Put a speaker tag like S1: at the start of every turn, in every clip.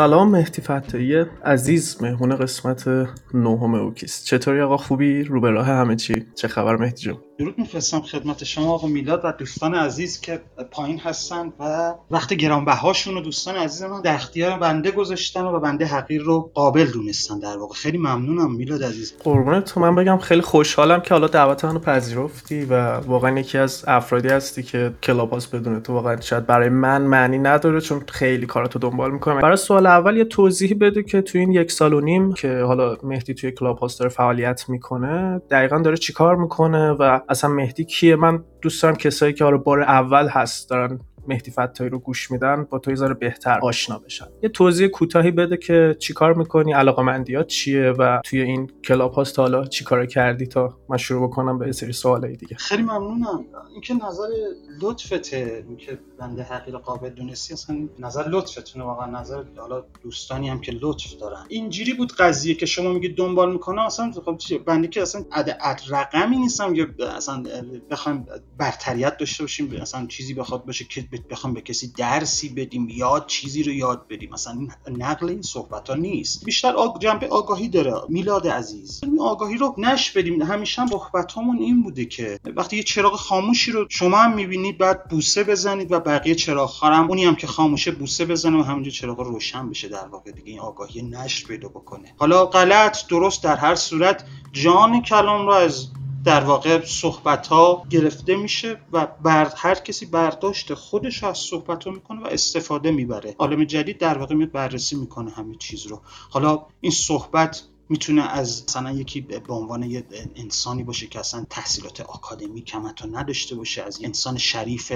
S1: سلام مهدی فتاحی عزیز مهمون قسمت نهم او کیست. چطوری آقا؟ خوبی؟ رو به راه همه چی؟ چه خبر مهدی جون؟
S2: درود میفرستم خدمت شما آقا میلاد و دوستان عزیز که پایین هستن و وقت گرانبهاشون و دوستان عزیز من در اختیار بنده گذاشتن و بنده حقیر رو قابل دونستن در واقع. خیلی ممنونم میلاد عزیز.
S1: قربونت تو من بگم خیلی خوشحالم که حالا دعوت منو پذیرفتی و واقعا یکی از افرادی هستی که کلاب هاوس بدون تو واقعا شاید برای من معنی نداره چون خیلی کاراتو دنبال می‌کنم. برای سوال اول یه توضیحی بده که تو این یک سال و نیم که حالا مهدی توی کلاب داره فعالیت می‌کنه دقیقا داره چیکار می‌کنه و اصلا مهدی کیه؟ من دوست کسایی که آره بار اول هست دارن مهدی فتایی رو گوش میدن با تو یه بهتر آشنا بشن. یه توضیح کوتاهی بده که چیکار می‌کنی علاقه چیه و توی این کلاب هاست حالا چیکار کردی تا من شروع بکنم به سری سوالای دیگه.
S2: خیلی ممنونم. اینکه نظر لطفته اینکه بنده حقیر قابل دونستی اصلا نظر لطفتونه واقعا نظر حالا دوستانی هم که لطف دارن. اینجوری بود قضیه که شما میگید دنبال می‌کنم اصلا خب بنده که اصلا عد رقمی نیستم یا اصلا بخوایم برتریت داشته باشیم اصلا چیزی بخواد باشه که بخوام به کسی درسی بدیم یاد چیزی رو یاد بدیم. مثلا نقل این صحبت ها نیست. بیشتر آگ... جنبه آگاهی داره. میلاد عزیز. این آگاهی رو نش بدیم. همیشه همون این بوده که وقتی یه چراغ خاموشی رو شما هم می‌بینید بعد بوسه بزنید و بقیه چراغ هم اونی هم که خاموشه بوسه بزنه و همونجا چراغ روشن بشه در واقع دیگه. این آگاهی نشر پیدا بکنه. حالا غلط درست در هر صورت. جان کلام رو از در واقع صحبت ها گرفته میشه و بر هر کسی برداشت خودش از صحبت ها می‌کنه و استفاده می‌بره. عالم جدید در واقع میاد بررسی می‌کنه همه چیز رو. حالا این صحبت می‌تونه از مثلا یکی به عنوان یه انسانی باشه که اصلا تحصیلات آکادمی کمتو نداشته باشه از انسان شریف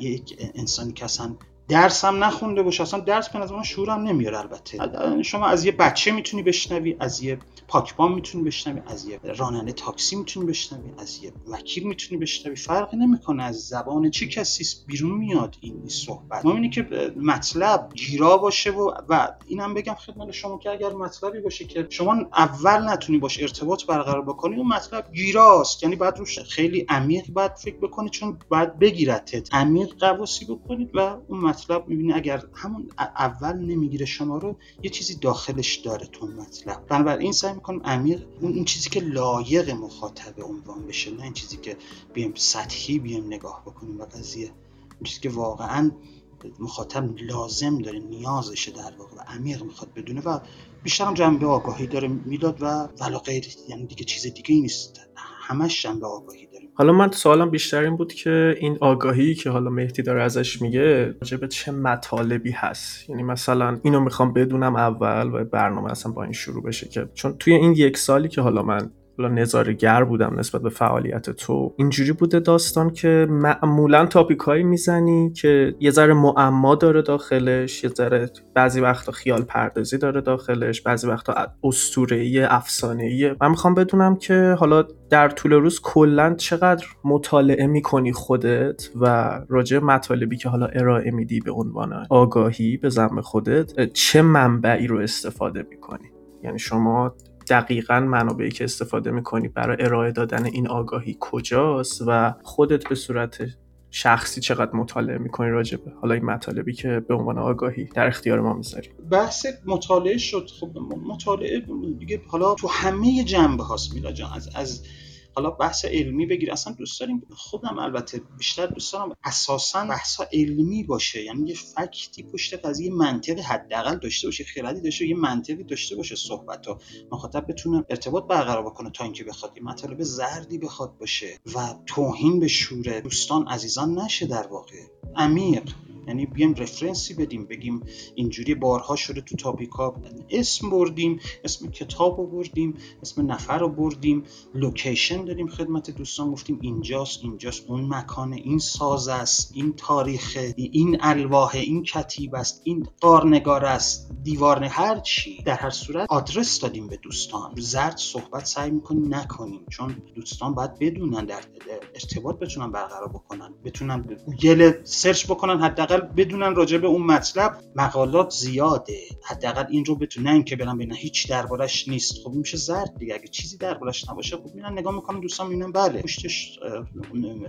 S2: یک انسانی که اصلا درس هم نخونده باشه اصلا درس به نظر من شعورم نمیاره البته. شما از یه بچه می‌تونی بشنوی از یه پاکبان می‌تونی بشنوی از یه راننده تاکسی می‌تونی بشنوی از یه وکیل می‌تونی بشنوی. فرقی نمی‌کنه از زبان چه کسی بیرون میاد این صحبت. ما اینه که مطلب گیرا باشه و و اینم بگم خدمت شما که اگر مطلبی باشه که شما اول نتونی باش ارتباط برقرار بکنی اون مطلب گیراست. یعنی بعد روش خیلی عمیق بعد فکر بکنی چون بعد بگیرتت. عمیق قواسی بکنید و اون مطلب می‌بینی؟ اگر همون اول نمی‌گیره شما رو یه چیزی داخلش داره تو مطلب. بنابراین سعی می‌کنم عمیق اون این چیزی که لایق مخاطب عنوان بشه نه این چیزی که بیم سطحی بیم نگاه بکنیم. و قضیه این چیزی که واقعا مخاطب لازم داره نیازشه در واقع. و عمیق می‌خواد بدونه و بیشتر هم جنبه آگاهی داره می‌داد و ولا غیر یعنی دیگه چیز دیگه ای نیست. همش جنبه آگاهی.
S1: حالا من سوالم بیشتر این بود که این آگاهی که حالا مهدی داره ازش میگه راجع به چه مطالبی هست؟ یعنی مثلا اینو می‌خوام بدونم اول و برنامه اصلا با این شروع بشه که چون توی این یک سالی که حالا من نظارگر بودم نسبت به فعالیت تو. اینجوری بوده داستان که معمولا تاپیکایی می‌زنی که یه ذره معما داره داخلش یه ذره بعضی وقتا خیال پردازی داره داخلش بعضی وقتا اسطوره‌ای افسانه‌ای. من می‌خوام بدونم که حالا در طول روز کلا چقدر مطالعه می‌کنی خودت و راجع مطالبی که حالا ارائه میدی به عنوان آگاهی به زم خودت چه منبعی رو استفاده می‌کنی؟ یعنی شما دقیقا منابعی که استفاده می‌کنی برای ارائه دادن این آگاهی کجاست و خودت به صورت شخصی چقدر مطالعه می‌کنی راجبه حالا این مطالبی که به عنوان آگاهی در اختیار ما می‌ذاری؟
S2: بحث مطالعه شد. خب مطالعه دیگه حالا تو همه جنبه هاست میلا جان. از, از حالا بحث علمی بگیر. اصلا دوست داریم خودم البته بیشتر دوست دارم اساسا بحث علمی باشه. یعنی یه فکتی پشت قضیه منطقی حداقل داشته باشه خیلی داشته یه منطقی داشته باشه صحبت ها مخاطب بتونه ارتباط برقرار بکنه تا اینکه بخواد یه مطالب زردی بخواد باشه و توهین به شور دوستان عزیزان نشه در واقع. عمیق. یعنی بیایم رفرنسی بدیم بگیم اینجوری بارها شده تو تاپیکا اسم بردیم اسم کتاب رو بردیم اسم نفر رو بردیم لوکیشن داریم خدمت دوستان گفتیم اینجاست اینجاست اون مکانه این ساز است این تاریخ این الواح این کتیب است این قارنگار است دیوار هر چی. در هر صورت آدرس دادیم به دوستان. زرد صحبت سعی می‌کنیم نکنیم چون دوستان باید بدونن در ارتباط بتونن برقرار بکنن بتونن گوگل search بکنن حداقل حداقل بدونن راجع به اون مطلب مقالات زیاده. حداقل این رو بتونن که برن ببینن. هیچ دربارش نیست. خب میشه زرد دیگه. اگه چیزی دربارش نباشه خب میرن نگاه می‌کنن دوستان می‌بینن. بله. پشتش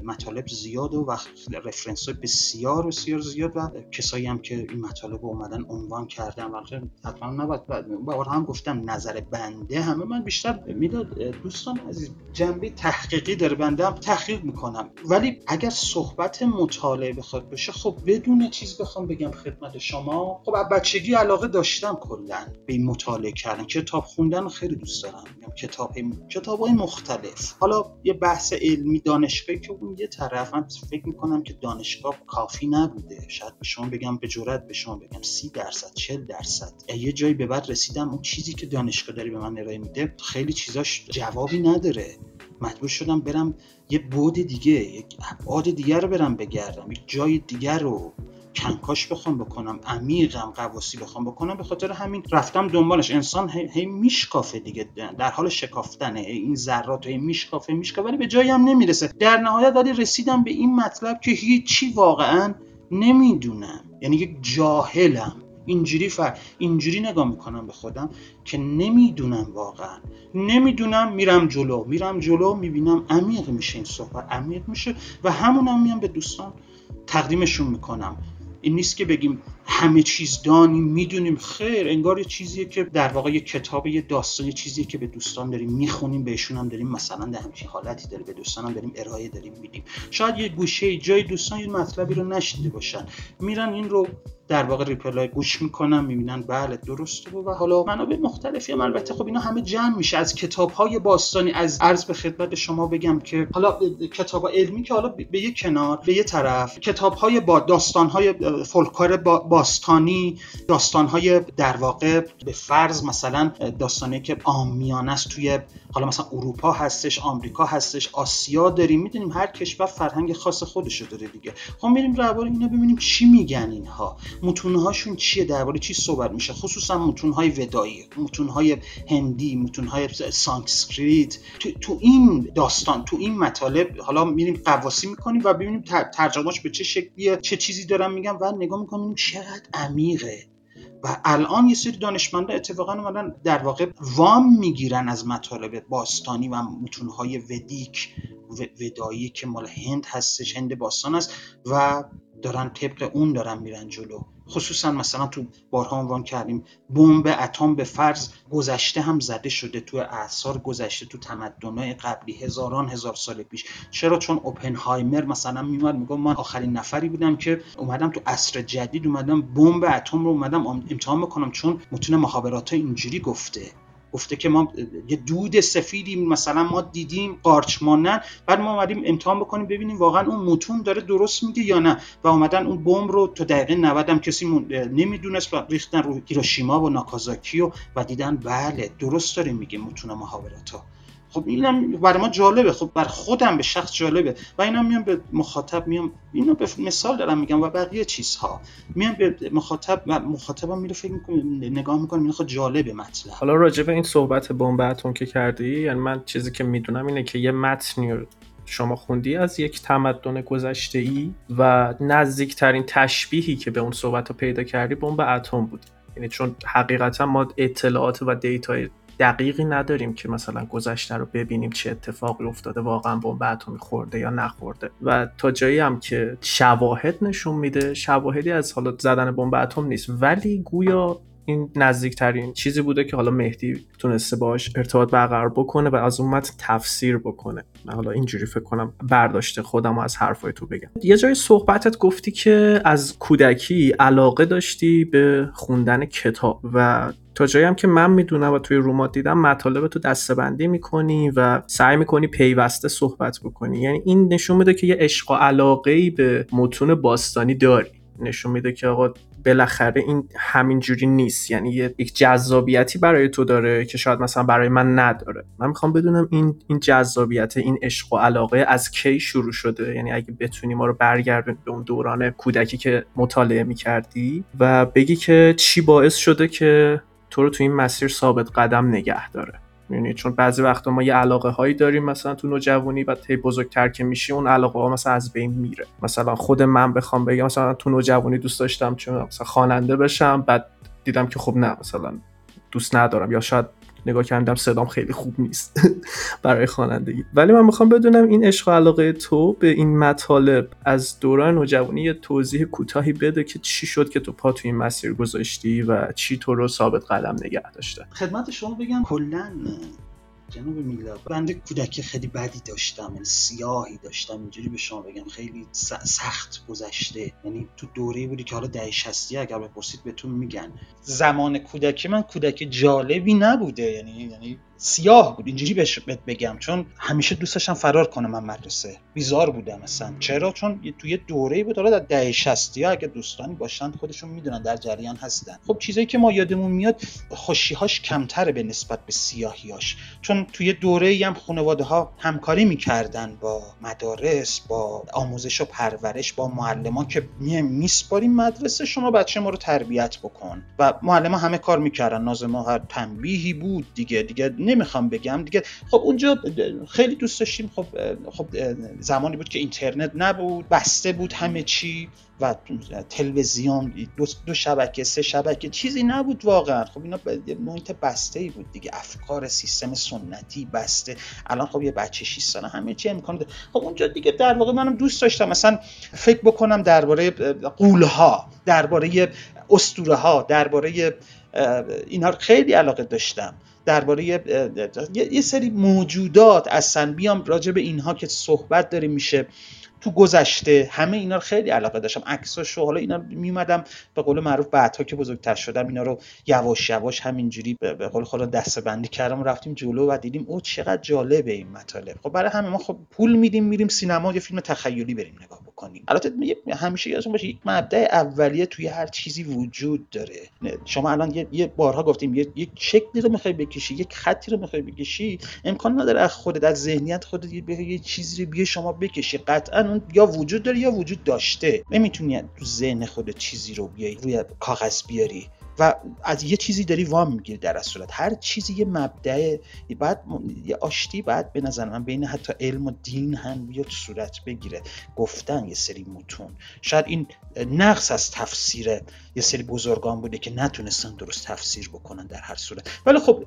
S2: مطالب زیاده و reference های بسیار بسیار زیاد و کسایی هم که این مطالب رو اومدن عنوان کردن. وقتی حتما نباید. بار هم گفتم نظر بنده همه. من بیشتر می‌داد دوستان از جنبه تحقیقی داره. بنده تحقیق می‌کنم. ولی اگر صحبت مطالعه بخواد بشه خب بدون چیز بخوام بگم خدمت شما. خب بچگی علاقه داشتم کلا به این مطالعه کردن. کتاب خوندن خیلی دوست دارم. کتاب کتاب های مختلف. حالا یه بحث علمی دانشگاهی که اون یه طرف. من فکر می‌کنم که دانشگاه کافی نبوده. شاید به شما بگم به جرات به شما بگم. سی درصد چل درصد. یه جایی به بعد رسیدم اون چیزی که دانشگاه داری به من ارائه میده خیلی چیزاش جوابی نداره. مجبور شدم برم یه بود دیگه یک ابعاد دیگر رو برم بگردم یک جای دیگر رو کنکاش بخوام بکنم عمیقم قواسی بخوام بکنم به خاطر همین رفتم دنبالش. انسان هی, هی میشکافه دیگه در حال شکافتنه این ذرات هی میشکافه میشکافه ولی به جایی هم نمی‌رسه. در نهایت ولی رسیدم به این مطلب که هیچی واقعا نمی‌دونم. یعنی یک جاهلم. اینجوری فر... اینجوری نگاه می‌کنم به خودم که نمی‌دونم واقعا. نمی‌دونم میرم جلو. میرم جلو می‌بینم عمیق میشه این صحبت عمیق میشه و همونم میام به دوستان تقدیمشون می‌کنم. این نیست که بگیم همه چیز دانیم می‌دونیم. خیر انگار یه چیزیه که در واقع یه کتاب یه داستان یه چیزیه که به دوستان داریم می‌خونیم بهشون هم داریم مثلا در همچین حالتی داره به دوستان هم داریم ارائه داریم میدیم. شاید یه گوشه جای دوستان این مطلبی رو نشیده باشن. میرن این رو در واقع ریپلای گوش می‌کنن می‌بینن بله درسته و حالا منابع مختلفی هم البته خب اینا همه جمع میشه. از کتاب های باستانی از عرض به خدمت شما بگم که حالا کتاب علمی که حالا به یه کنار به یه طرف کتاب های با داستان های فولکلور باستانی داستان های در واقع به فرض مثلا داستانی که آمیانه است توی حالا مثلا اروپا هستش آمریکا هستش آسیا داریم. می‌دونیم هر کشور فرهنگ خاص خودشو داره دیگه. خب میریم درباره اینا ببینیم چی میگن اینها. متونهاشون چیه؟ درباره چی صحبت میشه؟ خصوصا متونهای ودایی متونهای هندی متونهای سانسکریت. تو, تو این داستان تو این مطالب حالا میریم قواسی می‌کنیم و ببینیم ترجمهش به چه شکلیه چه چیزی دارم میگم و نگاه می‌کنیم چقدر عمیقه. و الان یه سری دانشمنده اتفاقا اومدن در واقع وام می‌گیرن از مطالب باستانی و متونهای ودیک ودایی که مال هند هستش هند باستان است و دارن طبق اون دارن میرن جلو. خصوصا مثلا تو بارها عنوان کردیم بمب اتم به فرض گذشته هم زده شده تو اعثار گذشته تو تمدن‌های قبلی هزاران هزار سال پیش. چرا؟ چون اوپنهایمر مثلا میومد میگم من آخرین نفری بودم که اومدم تو عصر جدید اومدم بمب اتم رو اومدم امتحان بکنم چون متون مخابرات اینجوری گفته. گفته که ما یه دود سفیدی مثلا ما دیدیم قارچ مانن بعد ما اومدیم امتحان بکنیم ببینیم واقعا اون متون داره درست میگه یا نه. و اومدن اون بمب رو تا دقیقه 90 هم کسی نمی‌دونست و ریختن رو هیروشیما و ناکازاکی و, و دیدن بله درست داره میگه متون محاورات ها خب اینم برای ما جالبه. خب بر خودم به شخص جالبه. و اینا میام به مخاطب میام اینو به مثال دارم میگم و بقیه چیزها. میام به مخاطب و مخاطبم میره فکر می‌کنه نگاه می‌کنه این خود جالبه مطلب.
S1: حالا راجع به این صحبت بمب که کردی یعنی من چیزی که می‌دونم اینه که یه متنی شما خوندی از یک تمدن گذشته ای و نزدیکترین تشبیهی که به اون صحبت رو پیدا کردی بمب اتم بود. یعنی چون حقیقتا ما اطلاعات و دیتای دقیقی نداریم که مثلا گذشته رو ببینیم چه اتفاقی افتاده واقعا بمب اتمی خورده یا نخورده. و تا جایی هم که شواهد نشون میده شواهدی از حالا زدن بمب اتم نیست. ولی گویا این نزدیکترین چیزی بوده که حالا مهدی تونسته باش ارتباط برقرار بکنه و از اون متن تفسیر بکنه. من حالا اینجوری فکر کنم برداشته خودم از حرفای تو بگم. یه جای صحبتت گفتی که از کودکی علاقه داشتی به خوندن کتاب و تا جایی هم که من می‌دونم و توی رومات دیدم مطالب تو دستبندی می‌کنی و سعی می‌کنی پیوسته صحبت بکنی. یعنی این نشون میده که یه عشق و علاقه ای به متون باستانی داری. نشون میده که آقا بالاخره این همین جوری نیست. یعنی یک جذابیتی برای تو داره که شاید مثلا برای من نداره. من می‌خوام بدونم این این جذابیت این عشق و علاقه از کی شروع شده؟ یعنی اگه بتونی ما رو برگردونی به اون دوران کودکی که مطالعه می‌کردی و بگی که چی باعث شده که تو رو تو این مسیر ثابت قدم نگه داره. می‌دونی چون بعضی وقتا ما یه علاقه هایی داریم مثلا تو نوجوانی و تی بزرگتر که میشی اون علاقه ها مثلا از بین میره. مثلا خود من بخوام بگم مثلا تو نوجوانی دوست داشتم چون مثلا خواننده بشم بعد دیدم که خب نه مثلا دوست ندارم یا شاید نگاه کردم صدام خیلی خوب نیست برای خوانندگی. ولی من می‌خوام بدونم این عشق و علاقه تو به این مطالب از دوران نوجوانی یه توضیح کوتاهی بده که چی شد که تو پا تو این مسیر گذاشتی و چی تو رو ثابت قدم نگه داشته.
S2: خدمت شما بگم کلا جناب میلاد بنده کودکی خیلی بدی داشتم یعنی سیاهی داشتم اینجوری به شما بگم خیلی سخت گذشته. یعنی تو دوره بودی که حالا دهه 60 اگر بپرسید بهتون میگن. زمان کودکی من کودکی جالبی نبوده یعنی یعنی سیاه بود. اینجوری بهش بگم. چون همیشه دوست داشتم فرار کنم من مدرسه. بیزار بودم مثلا چرا؟ چون توی دوره بود. حالا در دهه 60 اگه دوستانی باشن خودشون می‌دونن در جریان هستن. خب چیزایی که ما یادمون میاد خوشیهاش کمتره به نسبت به سیاهیاش چون توی دوره ای هم خانواده ها همکاری می‌کردن با مدارس با آموزش و پرورش با معلمان که میسپاریم مدرسه شما بچه ما رو تربیت بکن. و معلمان همه کار می‌کردن. نازما هر تنبیهی بود دیگه. دیگه نمی‌خوام بگم. دیگه خب اونجا خیلی دوست داشتیم. خب خب زمانی بود که اینترنت نبود بسته بود همه چی و تلویزیون دو, دو شبکه سه شبکه چیزی نبود واقعا. خب اینا محیط بسته ای بود دیگه. افکار سیستم سنتی بسته. الان خب یه بچه 6 ساله همه چی امکان ده. خب اونجا دیگه در واقع منم دوست داشتم. مثلا فکر بکنم درباره قولها درباره اسطوره ها درباره اینا خیلی علاقه داشتم. درباره یه سری موجودات اصلا بیام راجع به اینها که صحبت داره میشه تو گذشته. همه اینا رو خیلی علاقه داشتم. عکساشو حالا اینا میومدم به قول معروف بعدها که بزرگتر شدم اینا رو یواش یواش همینجوری به قول خدا دسته بندی کردم و رفتیم جلو و دیدیم او چقدر جالبه این مطالب. خب برای همه ما خب پول میدیم میریم سینما یه فیلم تخیلی بریم نگاه بکنیم البته همیشه یادتون باشه یک مبدا اولیه توی هر چیزی وجود داره. شما الان یه, یه بارها گفتیم یه یک شکلی رو می‌خوای بکشی یک خطی رو می‌خوای بکشی امکان نداره از خودت از ذهنیت خودت یه چیزی رو بیه شما بکشی. قطعا اون یا وجود داره یا وجود داشته. نمی‌تونی تو ذهن خود چیزی رو بیای روی کاغذ بیاری. و از یه چیزی داری وام می‌گیری در صورت. هر چیزی یه مبدع بعد یه آشتی بعد به نظر من بین حتی علم و دین هم بیاد صورت بگیره. گفتن یه سری متون. شاید این نقص از تفسیر یه سری بزرگان بوده که نتونستن درست تفسیر بکنن در هر صورت. ولی خب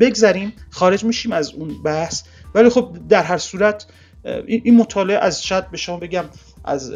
S2: بگذریم خارج میشیم از اون بحث. ولی خب در هر صورت این مطالعه از شاید به شما بگم از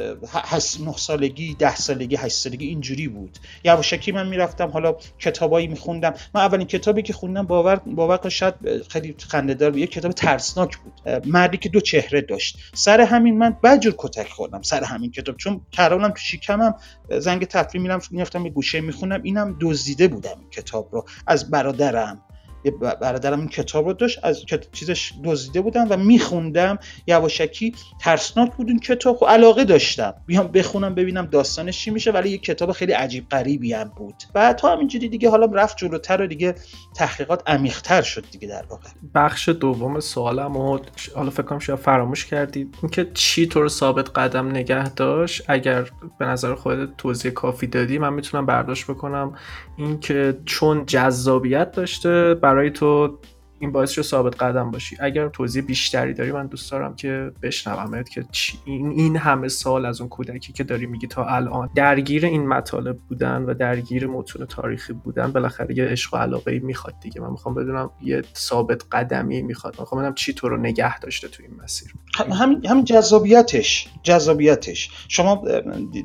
S2: 9 سالگی ده سالگی 8 سالگی اینجوری بود. یواشکی من می‌رفتم حالا کتابایی میخوندم. من اولین کتابی که خوندم باور باور کن شاید خیلی خنده بود. یه کتاب ترسناک بود. مردی که دو چهره داشت. سر همین من بجور کتک خوردم سر همین کتاب. چون کرانم تو شکمم زنگ تفریح میرم می‌رفتم یه گوشه می‌خونم. اینم دزدیده بودم این کتاب رو از برادرم. برادرم این کتاب رو داشت از چیزش دزدیده بودم و میخوندم. یواشکی ترسناک بود این کتاب. خب علاقه داشتم. بیام بخونم ببینم داستانش چی میشه ولی یه کتاب خیلی عجیب غریبی هم بود. بعد تا همینجوری دیگه حالا رفت جلوتر و دیگه تحقیقات عمیق‌تر شد دیگه در واقع.
S1: بخش دوم سوالم و حالا فکر کنم شاید فراموش کردی. اینکه چی تو رو ثابت قدم نگه داشت اگر به نظر خودت توضیح کافی دادی من می‌تونم برداشت بکنم. اینکه چون جذابیت داشته برای تو این باعث شد ثابت قدم باشی. اگر توضیح بیشتری داری من دوست دارم که بشنومت که این این همه سال از اون کودکی که داری میگی تا الان درگیر این مطالب بودن و درگیر متون تاریخی بودن بالاخره یه عشق و علاقه ای می‌خواد دیگه. من می‌خوام بدونم یه ثابت قدمی می‌خواد. می‌خوام بدونم چی تو رو نگه داشته تو این مسیر؟
S2: همین همین جذابیتش جذابیتش. شما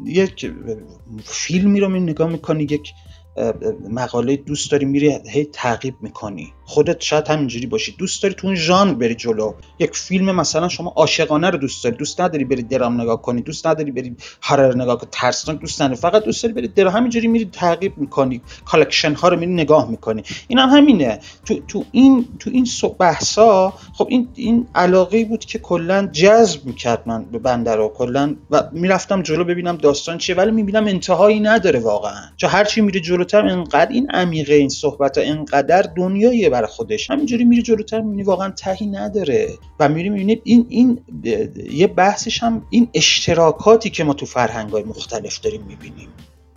S2: یک فیلمی رو نگاه می‌کنی یک مقاله دوست داری میری هی تعقیب می‌کنی. خودت شاید همینجوری باشی. دوست داری تو اون ژانر بری جلو. یک فیلم مثلا شما عاشقانه رو دوست داری. دوست نداری بری درام نگاه کنی. دوست نداری بری horror نگاه کنی. ترسناک دوست نداری. فقط دوست داری بری درام. همینجوری میری تعقیب می‌کنی. collection ها رو میری نگاه می‌کنی. این هم همینه. تو تو این تو این بحثا خب این این علاقه بود که کلا جذب می‌کرد من به بنده رو. کلا و می‌رفتم جلو ببینم داستان چیه. ولی می‌بینم انتهایی نداره واقعا. چه هر چی میری جلوتر انقدر این عمیقه این صحبت ها انقدر دنیاییه برای خودش. همینجوری میری جلوتر می‌بینی واقعا تهی نداره. و میری می‌بینی این این یه بحثش هم این اشتراکاتی که ما تو فرهنگ های مختلف داریم می‌بینیم.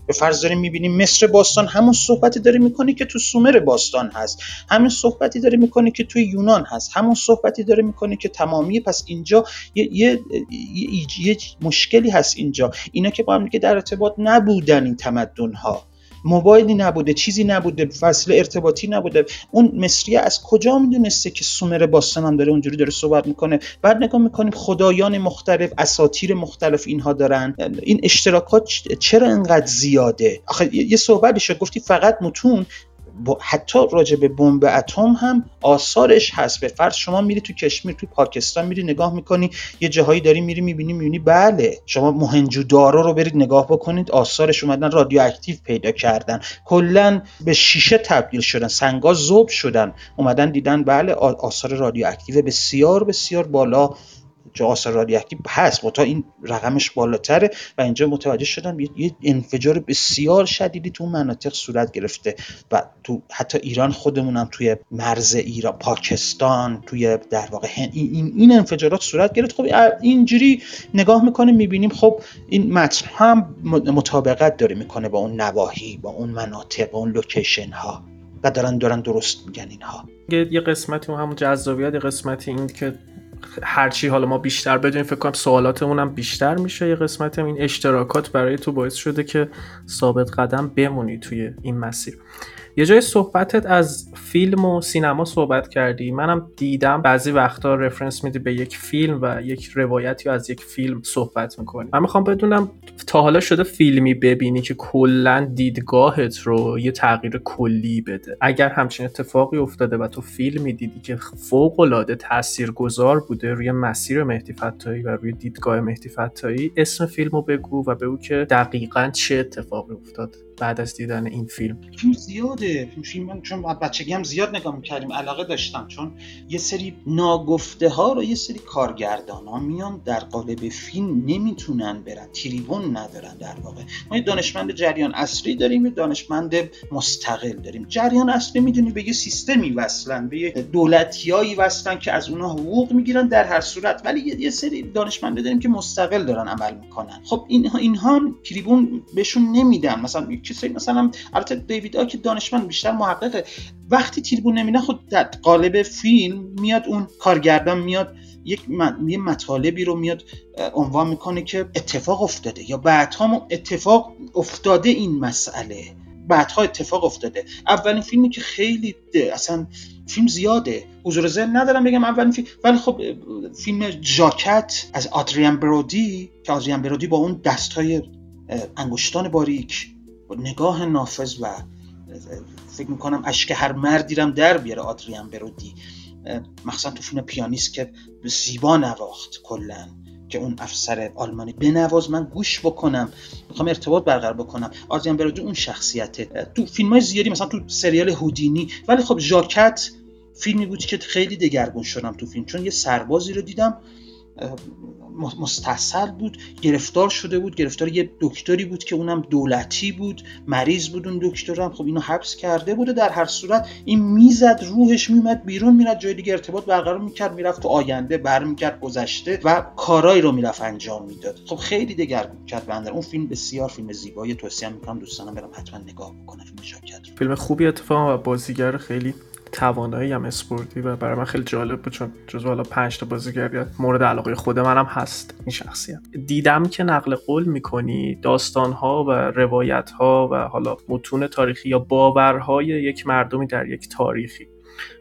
S2: به فرض داریم می‌بینیم مصر باستان همون صحبتی داره می‌کنه که تو سومر باستان هست. همون صحبتی داره می‌کنه که توی یونان هست. همون صحبتی داره می‌کنه که تمامی پس اینجا یه, یه،, یه،, مشکلی هست اینجا. اینا که با هم در ارتباط نبودن این تمدن ها موبایلی نبوده چیزی نبوده فصل ارتباطی نبوده. اون مصریه از کجا می‌دونسته که سومر باستان هم داره اونجوری داره صحبت می‌کنه؟ بعد نگاه می‌کنیم خدایان مختلف اساتیر مختلف اینها دارن. این اشتراکات چرا انقدر زیاده؟ آخه یه صحبتی شد گفتی فقط متون حتی راجع به بمب اتم هم آثارش هست. به فرض شما میری تو کشمیر تو پاکستان میری نگاه می‌کنی یه جاهایی داری میری می‌بینی می‌بینی. بله شما مهنجو دارو رو برید نگاه بکنید آثارش اومدن رادیواکتیو پیدا کردن. کلا به شیشه تبدیل شدن سنگا ذوب شدن. اومدن دیدن بله آثار رادیواکتیو بسیار بسیار بالا آثار رادیواکتیو هست. تا این رقمش بالاتره و اینجا متوجه شدم یه انفجار بسیار شدیدی تو مناطق صورت گرفته و تو حتی ایران خودمونم توی مرز ایران پاکستان توی در واقع این, این انفجارات صورت گرفت. خب اینجوری نگاه می‌کنیم می‌بینیم خب این متن هم مطابقت داره می‌کنه با اون نواحی با اون مناطق با اون لوکیشن ها و دارن دارن درست میگن اینها.
S1: یه قسمتی همون جذابیت قسمتی این که هرچی حالا ما بیشتر بدونیم فکر کنم سوالاتمون هم بیشتر میشه یه قسمت هم. این اشتراکات برای تو باعث شده که ثابت قدم بمونی توی این مسیر. یه جای صحبتت از فیلم و سینما صحبت کردی. منم دیدم. بعضی وقتا رفرنس میدی به یک فیلم و یک روایتی از یک فیلم صحبت می‌کنی. من می‌خوام بدونم تا حالا شده فیلمی ببینی که کلا دیدگاهت رو یه تغییر کلی بده. اگر همچین اتفاقی افتاده و تو فیلمی دیدی که فوق العاده تاثیرگذار بوده روی مسیر مهدی فتایی و روی دیدگاه مهدی فتایی اسم فیلمو بگو و بگو که دقیقا چه اتفاقی افتاد بعد از دیدن این فیلم.
S2: فیلم زیاده فیلم من چون بچگی هم زیاد نگاه می‌کردیم علاقه داشتم چون یه سری ناگفته ها رو یه سری کارگردان ها میان در قالب فیلم نمی‌تونن برن تریبون ندارن در واقع. ما یه دانشمند جریان اصلی داریم یه دانشمند مستقل داریم. جریان اصلی می‌دونی به یه سیستمی وصلن به یه دولتیایی وصلن که از اونها حقوق می‌گیرن در هر صورت. ولی یه سری دانشمنده داریم که مستقل دارن عمل می‌کنن. خب اینها اینها تریبون بهشون نمیدن. مثلا کسایی مثلا البته دیوید که دانشمند بیشتر محققه. وقتی تیربون نمیدن خود در قالب فیلم میاد اون کارگردان میاد یک یه مطالبی رو میاد عنوان می‌کنه که اتفاق افتاده. یا بعدها اتفاق افتاده این مسئله. بعدها اتفاق افتاده. اولین فیلمی که خیلی اصلا فیلم زیاده. حضور ذهن ندارم بگم اولین فیلم. ولی خب فیلم جاکت از آدریان برودی که آدریان برودی با اون دستای انگشتان باریک نگاه نافذ و فکر می‌کنم اشک هر مردی رم در بیاره آدریان برودی. مخصوصا تو فیلم پیانیست که زیبا نواخت کلا که اون افسر آلمانی بنواز من گوش بکنم می‌خوام ارتباط برقرار بکنم. آدریان برودی اون شخصیته تو فیلم های زیادی مثلا تو سریال هودینی ولی خب ژاکت فیلمی بود که خیلی دگرگون شدم تو فیلم چون یه سربازی رو دیدم. مستصل بود گرفتار شده بود گرفتار یه دکتری بود که اونم دولتی بود مریض بود اون دکترم خب اینو حبس کرده بوده در هر صورت این می‌زد روحش میومد بیرون میرد جای دیگه ارتباط برقرار می‌کرد می‌رفت تو آینده برمیگرد گذشته و کارایی رو می‌رفت انجام می‌داد. خب خیلی دگر کرد بنده. اون فیلم بسیار فیلم زیبایی توصیه می‌کنم دوستانم برم حتما نگاه بکنم. فیلم
S1: فیلم خوبی اتفاقا و بازیگر خیلی توانایی هم اسپورتی و برای من خیلی جالب بود چون جزو حالا پنج تا بازیگر مورد علاقه خود منم هست این شخصیت. دیدم که نقل قول می‌کنی داستانها و روایت ها و حالا متون تاریخی یا باورهای یک مردمی در یک تاریخی.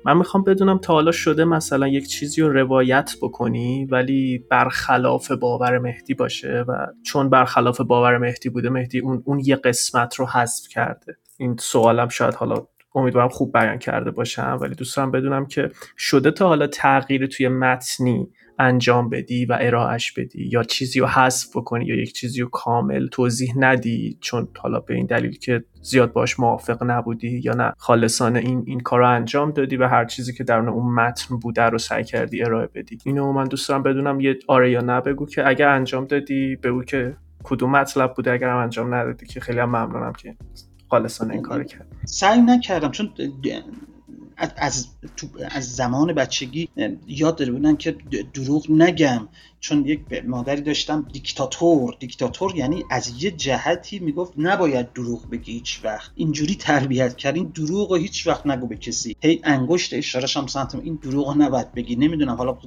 S1: من می‌خوام بدونم تا حالا شده مثلا یک چیزی رو روایت بکنی ولی برخلاف باور مهدی باشه و چون برخلاف باور مهدی بوده مهدی اون, اون یه قسمت رو حذف کرده. این سوالم شاید حالا امیدوارم خوب بیان کرده باشم ولی دوست بدونم که شده تا حالا تغییر توی متنی انجام بدی و ارائهش بدی؟ یا چیزی رو حذف بکنی یا یک چیزی رو کامل توضیح ندی چون حالا به این دلیل که زیاد باش موافق نبودی یا نه؟ خالصانه این این کار رو انجام دادی و هر چیزی که درون اون متن بوده رو سعی کردی ارائه بدی. اینو من دوست دارم بدونم یه آره یا نه بگو که اگر انجام دادی بگو که کدوم مطلب بوده اگر انجام ندادی که خیلی هم ممنونم که خالصانه این کار کرد.
S2: سعی نکردم چون از, از زمان بچگی یاد داره بودن که دروغ نگم. چون یک مادری داشتم دیکتاتور. دیکتاتور یعنی از یه جهتی می‌گفت نباید دروغ بگی هیچ وقت. اینجوری تربیت کرد. این دروغ رو هیچ وقت نگو به کسی. هی انگشت اشارش هم سنتم این دروغ رو نباید بگی. نمی‌دونم. حالا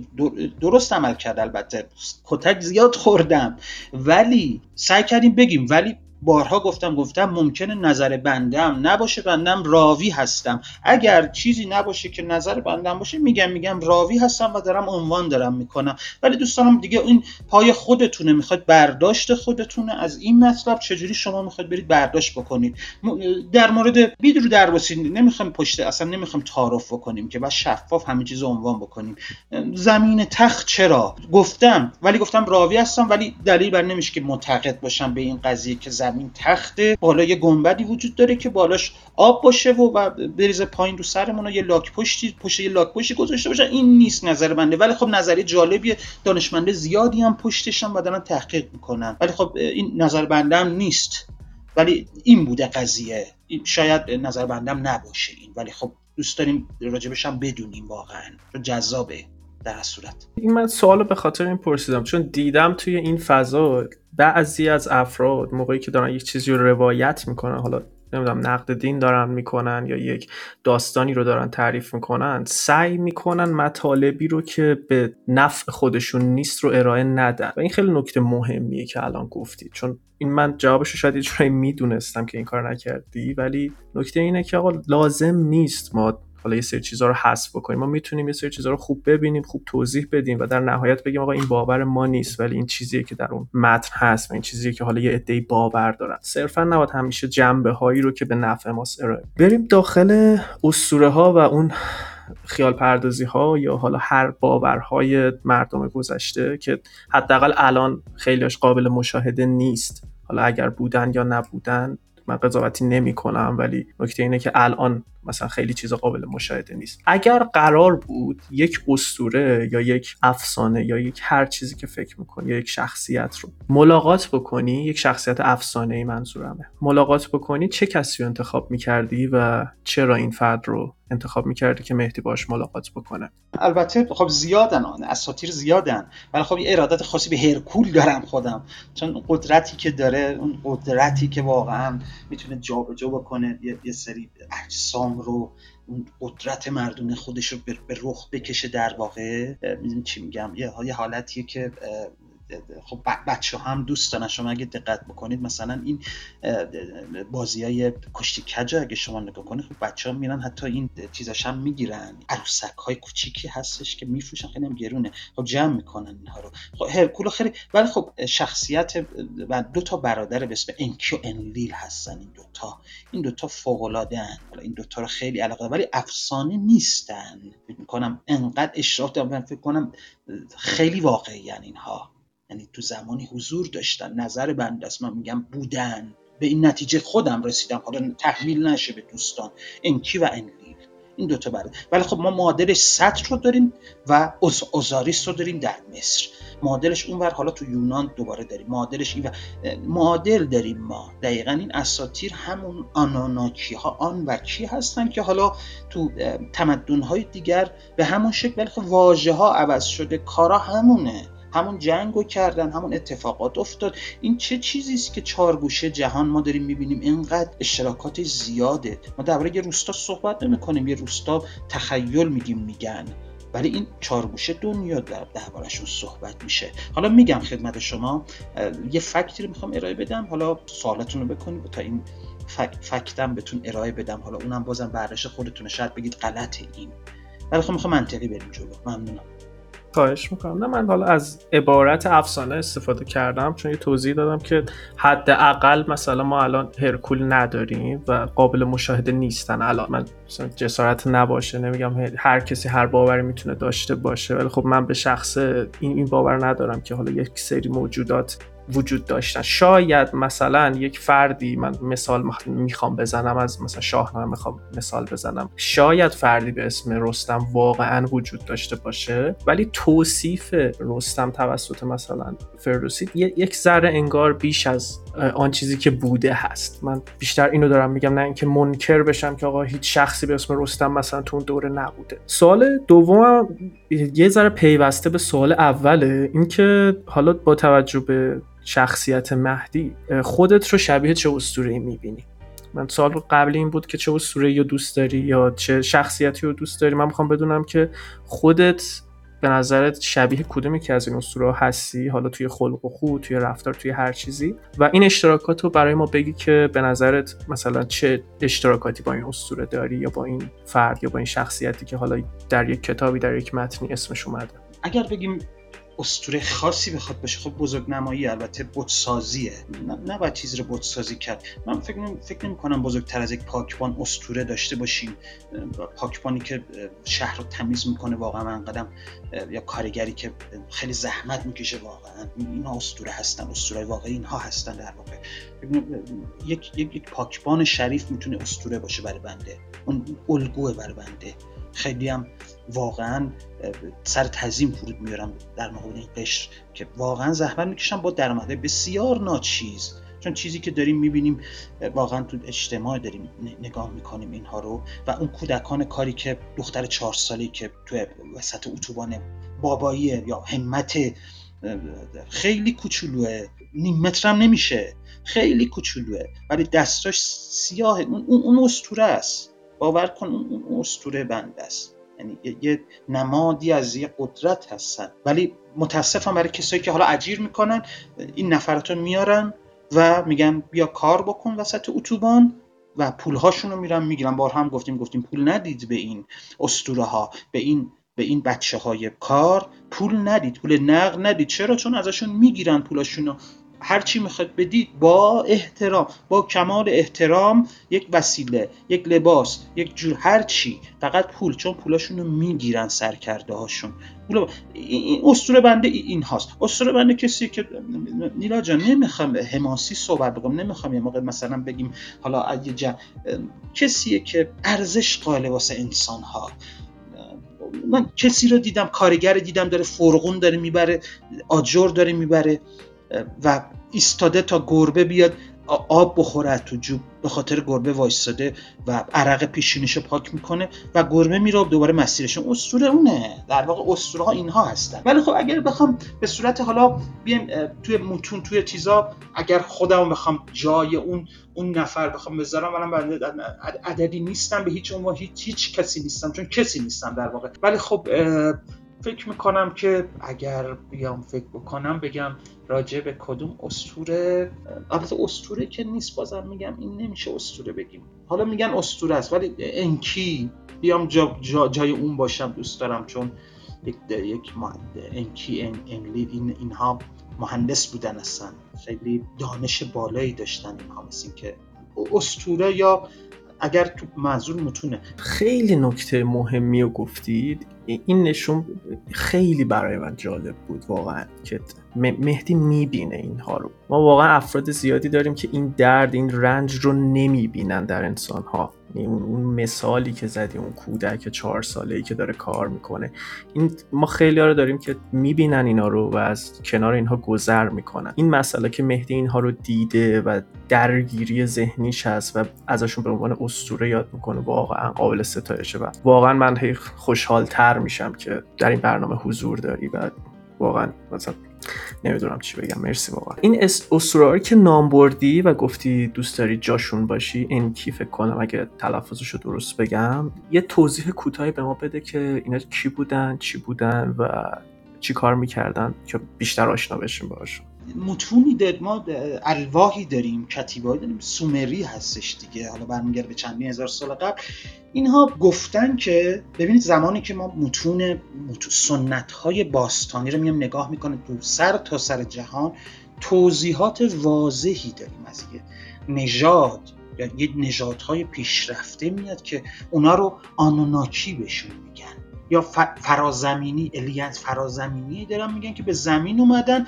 S2: درست عمل کرد البته. کتک زیاد خوردم. ولی سعی کردیم بگیم. ولی بارها گفتم گفتم ممکنه نظر بندم نباشه بندم راوی هستم. اگر چیزی نباشه که نظر بندم باشه میگم میگم راوی هستم و دارم عنوان دارم می‌کنم. ولی دوستانم دیگه این پای خودتونه می‌خواد برداشت خودتونه. از این مطلب چجوری شما می‌خواد برید برداشت بکنید؟ در مورد بید رو نمی‌خوام پشت اصلا نمی‌خوام تعارف بکنیم که بعد شفاف همه چیز عنوان بکنیم. زمین تخت چرا؟ گفتم ولی گفتم راوی هستم ولی دلیل بر نمیشه که معتقد باشم به این قضیه که زمین تخت بالا یه گنبدی وجود داره که بالاش آب باشه و, و بریزه پایین رو سرمون یه لاک پشتی پشت یه لاک پشتی گذاشته باشه این نیست نظر بنده ولی خب نظری جالبیه. دانشمنده زیادی هم پشتشن و دارن تحقیق می‌کنن. ولی خب این نظر بنده هم نیست. ولی این بوده قضیه. شاید نظر بندم نباشه این. ولی خب دوست داریم راجبش هم بدونیم واقعا. جذابه. در صورت.
S1: این من سوال به خاطر این پرسیدم چون دیدم توی این فضا بعضی از افراد موقعی که دارن یک چیزی رو روایت می‌کنن حالا نمی‌دونم نقد دین دارن می‌کنن یا یک داستانی رو دارن تعریف می‌کنن سعی می‌کنن مطالبی رو که به نفع خودشون نیست رو ارائه ندن. و این خیلی نکته مهمیه که الان گفتید چون این من جوابش رو شاید یه می‌دونستم که این کار نکردی ولی نکته اینه که آقا لازم نیست ما حالا یه سری چیزها رو حذف بکنیم. ما می‌تونیم یه سری چیزها رو خوب ببینیم خوب توضیح بدیم و در نهایت بگیم آقا این باور ما نیست ولی این چیزیه که در اون متن هست و این چیزیه که حالا یه عده‌ای باور دارن. صرفا نباید همیشه جنبه هایی رو که به نفع ماست ارائه بریم داخل اسطوره ها و اون خیال پردازی ها یا حالا هر باورهای مردم گذشته که حداقل الان خیلیش قابل مشاهده نیست. حالا اگر بودن یا نبودن من قضاوتی نمی کنم ولی نکته اینه که الان مثلا خیلی چیز قابل مشاهده نیست. اگر قرار بود یک استوره یا یک افسانه یا یک هر چیزی که فکر می‌کنی یا یک شخصیت رو ملاقات بکنی یک شخصیت افسانه ای منظورمه. ملاقات بکنی چه کسی رو انتخاب می‌کردی و چرا این فرد رو انتخاب می‌کردی که مهدی باش ملاقات بکنه؟
S2: البته خب زیادن آن اساطیر زیادن. ولی خب یه ارادت خاصی به هرکول دارم خودم. چون قدرتی که داره اون قدرتی که واقعا می‌تونه جابجا بکنه یه سری اجسام رو اون قدرت مردونه خودش رو به رخ بکشه در واقع. می‌دونی چی میگم؟ یه حالتیه که خب بچه هم دوست دارن. شما اگه دقت بکنید مثلا این بازی های کشتی کجا اگه شما نگاه کنید خب بچه ها میرن حتی این چیزاش هم می‌گیرن. عروسک های کوچیکی هستش که میفروشن خیلی هم گرونه. خب جمع می‌کنن اینها رو. خب هرکول خیلی ولی خب شخصیت و دو تا برادر به اسم انکیو انلیل هستن این دوتا. این دوتا فوق العاده حالا این دوتا رو خیلی علاقه ولی افسانه نیستن. فکر می‌کنم انقدر اشراف دارم فکر کنم خیلی واقعی اینها. یعنی تو زمانی حضور داشتن نظر بنده است من میگم بودن. به این نتیجه خودم رسیدم. حالا تحمیل نشه به دوستان. انکی و انلیل این دوتا برده ولی خب ما معادل سطر رو داریم و اوزاریس رو داریم در مصر. معادلش اونور. حالا تو یونان دوباره داریم. معادلش این و معادل داریم ما. دقیقا این اساتیر همون آناناکی ها آن و کی هستن که حالا تو تمدن های دیگر به همون شکل. ولی خب واژه ها عوض شده. کارا همونه. همون جنگ رو کردن همون اتفاقات افتاد. این چه چیزی است که چهار گوشه جهان ما داریم می‌بینیم؟ اینقدر اشتراکات زیاده. ما درباره یه روستا صحبت نمی‌کنیم یه روستا تخیل میگیم میگن. ولی این چارگوشه دنیا در دربارشون صحبت میشه. حالا میگم خدمت شما یه فکتی رو می‌خوام ارائه بدم. حالا سوالتون رو بکنید تا این فکتم بهتون ارائه بدم. حالا اونم بازم برداشت خودتونه. شاید بگید غلطه این. ولی خب می‌خوام منطقی بریم جلو. ممنونم.
S1: خواهش می‌کنم. نه من حالا از عبارت افسانه استفاده کردم چون یه توضیح دادم که حداقل مثلا ما الان هرکول نداریم و قابل مشاهده نیستن الان. من جسارت نباشه نمیگم هر کسی هر باوری می‌تونه داشته باشه ولی خب من به شخص این این باور ندارم که حالا یک سری موجودات وجود داشتن. شاید مثلا یک فردی من مثال می‌خوام بزنم از مثلا شاهنامه می‌خوام مثال بزنم. شاید فردی به اسم رستم واقعا وجود داشته باشه ولی توصیف رستم توسط مثلا فردوسی یک ذره انگار بیش از آن چیزی که بوده هست. من بیشتر اینو دارم میگم نه اینکه منکر بشم که آقا هیچ شخصی به اسم رستم مثلا تو اون دوره نبوده. سوال دوم یه ذره پیوسته به سوال اوله اینکه حالا با توجه به شخصیت مهدی خودت رو شبیه چه اسطوره‌ای می‌بینی؟ من سال قبلی این بود که چه اسطوره رو دوست داری یا چه شخصیتی رو دوست داری؟ من می‌خوام بدونم که خودت به نظرت شبیه کدومی که از این اسطوره هستی؟ حالا توی خلق و خو توی رفتار توی هر چیزی؟ و این اشتراکات رو برای ما بگی که به نظرت مثلا چه اشتراکاتی با این اسطوره داری یا با این فرد یا با این شخصیتی که حالا در یک کتابی در یک متنی اسمش اومده؟
S2: اگر بگیم اسطوره خاصی بخواد باشه. خب بزرگ نمایی البته بتسازیه. نه باید چیزی رو بتسازی کرد. من فکر نمی فکر نمی کنم بزرگتر از یک پاکبان اسطوره داشته باشیم. پاکبانی که شهر رو تمیز می‌کنه واقعا من قدم یا کارگری که خیلی زحمت می‌کشه واقعا. اینا اسطوره هستن اسطوره واقعی اینها هستن در واقع. یک یک یک پاکبان شریف می‌تونه اسطوره باشه برای بنده. اون الگوه برای بنده. خیلی هم واقعا سر تزیم فرود میارم در مقابل این قشر که واقعا زحمت می‌کشم با درآمدهای بسیار ناچیز. چون چیزی که داریم می‌بینیم واقعا تو اجتماع داریم نگاه می‌کنیم اینها رو و اون کودکان کاری که دختر چهار سالی که تو وسط اتوبان بابایی یا همت خیلی کوچولوه. نیم مترم نمیشه. خیلی کوچولوه. ولی دستاش سیاه اون, اون اسطوره است. باور کن اون اسطوره بند است. یعنی یه نمادی از یه قدرت هستن. ولی متاسفم برای کسایی که حالا اجیر می‌کنن این نفرات رو میارن و میگن بیا کار بکن وسط اتوبان و پولهاشون رو میرن می‌گیرن. بار هم گفتیم گفتیم پول ندید به این اسطوره ها به این به این بچه های کار پول ندید پول نقد ندید. چرا؟ چون ازشون می‌گیرن پولاشون هر چی می‌خواد بدید با احترام با کمال احترام یک وسیله یک لباس یک جور هر چی فقط پول چون پولاشون رو می‌گیرن سرکرده هاشون این اسطوره بنده این هاست. اسطوره بنده کسی که نیلا جان نمی‌خوام حماسی صحبت بگم نمی‌خوام یه موقع مثلا بگیم حالا یه جا کسیه که ارزش قائل واسه انسان ها من کسی رو دیدم کارگر دیدم داره فرغون داره می‌بره آجر داره می‌بره. و ایستاده تا گربه بیاد آب بخوره تو جوب به خاطر گربه وایستاده و عرق پیشونیشو پاک می‌کنه و گربه میره دوباره مسیرش اسطوره اونه. در واقع اسطوره ها اینها هستن. ولی خب اگر بخوام به صورت حالا بیایم توی متون توی چیزا اگر خودم بخوام جای اون اون نفر بخوام بذارم من عددی نیستم به هیچ عنوان هیچ, هیچ کسی نیستم چون کسی نیستم در واقع. ولی خب فکر می‌کنم که اگر بیام فکر بکنم بگم راجع به کدوم استوره البته استوره که نیست بازم میگم این نمیشه استوره بگیم. حالا میگن استوره است ولی انکی بیام جا, جا جای اون باشم دوست دارم چون یک یک انکی انگلی این اینها مهندس بودن هستن خیلی دانش بالایی داشتن اینها مثل که استوره یا اگر تو منظور متونه
S1: خیلی نکته مهمی رو گفتید. این نشون خیلی برای من جالب بود واقعا که مهدی می‌بینه اینها رو. ما واقعا افراد زیادی داریم که این درد این رنج رو نمی‌بینن در انسان یعنی اون مثالی که زدی اون کودک چهار ساله ای که داره کار می‌کنه. این ما خیلی ها رو داریم که می‌بینن اینا رو و از کنار اینها گذر می‌کنن. این مسئله که مهدی اینها رو دیده و درگیری ذهنیش هست و ازشون به عنوان اسطوره یاد می‌کنه واقعا قابل ستایشه. و واقعا من خوشحالتر میشم که در این برنامه حضور داری و واقعا مثلا نمی‌دونم چی بگم مرسی واقعا این اسطوره که نام بردی و گفتی دوست داری جاشون باشی این کی فکر کنم اگه تلفظش رو درست بگم یه توضیح کوتاهی به ما بده که اینا کی بودن چی بودن و چی کار می‌کردن که بیشتر آشنا بشیم باشون
S2: متونی داریم ما الواحی داریم کتیبایی داریم سومری هستش دیگه حالا برمیگرده به چندین هزار سال قبل. اینها گفتن که ببینید زمانی که ما متون, سنت های باستانی رو میام نگاه می‌کنه تو سر تا سر جهان توضیحات واضحی داریم از یه نژاد یا یه نژادهای پیشرفته میاد که اونا رو آنوناکی بهشون میگن. یا فرازمینی الیانس فرازمینی دارن میگن که به زمین اومدن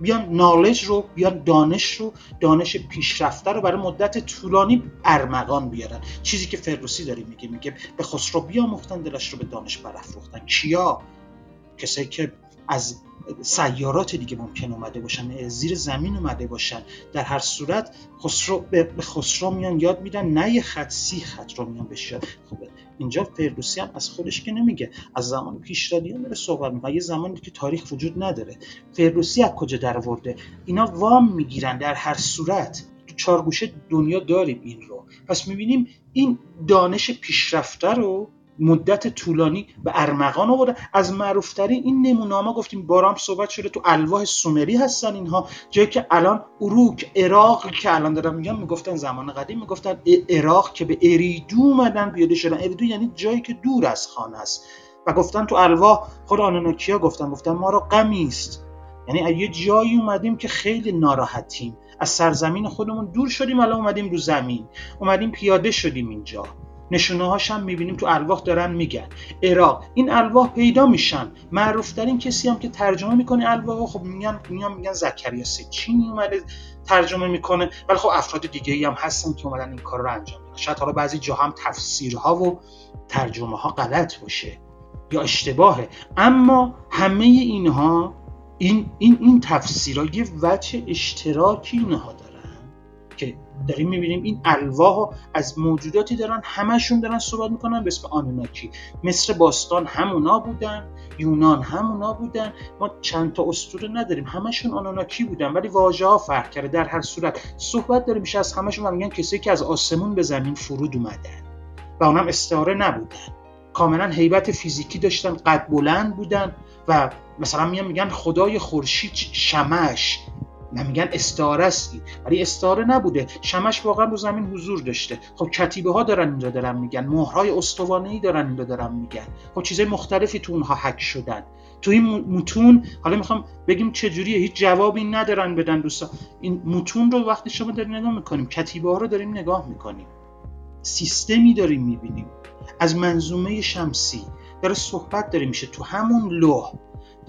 S2: بیان نالج رو بیان دانش رو دانش پیشرفته رو برای مدت طولانی ارمغان بیارن. چیزی که فردوسی داره میگه میگه به خسرو بیاموختن دلش رو به دانش برافروختن کیا؟ کسایی که از سیارات دیگه ممکن اومده باشن زیر زمین اومده باشن. در هر صورت خسرو به خسرو میان یاد میدن نه یه خط سی خط رو میان بشه خب اینجا فردوسی هم از خودش که نمیگه. از زمان پیشدادیان داره صحبت می‌کنه. یه زمانی که تاریخ وجود نداره. فردوسی از کجا در ورده اینا وام می‌گیرن در هر صورت. تو چارگوشه دنیا داریم این رو. پس می‌بینیم این دانش پیشرفته رو مدت طولانی به ارمغان آورده. از معروفترین این نمونه ما گفتیم بارام صحبت شده تو الواح سومری هستن اینها جایی که الان اروک عراق که الان دارم میگم می‌گفتن زمان قدیم می‌گفتن عراق که به اریدو اومدن پیاده شدن. اریدو یعنی جایی که دور از خانه است. و گفتن تو الواح خود آنوناکیا گفتن گفتن ما را غمی است. یعنی یه جایی اومدیم که خیلی ناراحتیم. از سرزمین خودمون دور شدیم الان اومدیم رو زمین. اومدیم پیاده شدیم اینجا. نشونه هم می‌بینیم تو الواح دارن میگن. عراق این الواح پیدا میشن. معروف ترین کسی هم که ترجمه می‌کنه الواح خب میگن میان میگن زکریا سچینی اومده ترجمه می‌کنه. ولی خب افراد دیگه ای هم هستن که اومدن این کار رو انجام میدن شاید حالا بعضی جا هم تفسیرها و ترجمه ها غلط باشه یا اشتباهه. اما همه اینها این این این تفسیرها یه وجه اشتراکی اینها که داریم می‌بینیم این الواح از موجوداتی دارن همشون دارن صحبت می‌کنن به اسم آنوناکی مصر باستان همونا بودن یونان همونا بودن ما چند تا اسطوره نداریم همشون آنوناکی بودن ولی واژه ها فرق کرده در هر صورت. صحبت داره میشه از همشون میگن کسی که از آسمون به زمین فرود اومدن و اونم استعاره نبودن. کاملا حیبت فیزیکی داشتن قد بلند بودن و مثلا میان میگن خدای خورشید شمش میگن استعاره است ولی استعاره نبوده. شمش واقعا رو زمین حضور داشته. خب کتیبه ها دارن اینجا دارن میگن. مهرهای استوانه ای دارن اینجا دارن میگن. خب چیزای مختلفی تو اونها حک شدن. تو این متون حالا می‌خوام بگیم چجوریه. هیچ جوابی ندارن بدن دوستا این متون رو وقتی شما داریم نگاه می‌کنیم کتیبه ها رو داریم نگاه می‌کنیم. سیستمی داریم می‌بینیم. از منظومه شمسی داره صحبت داره میشه. تو همون لوح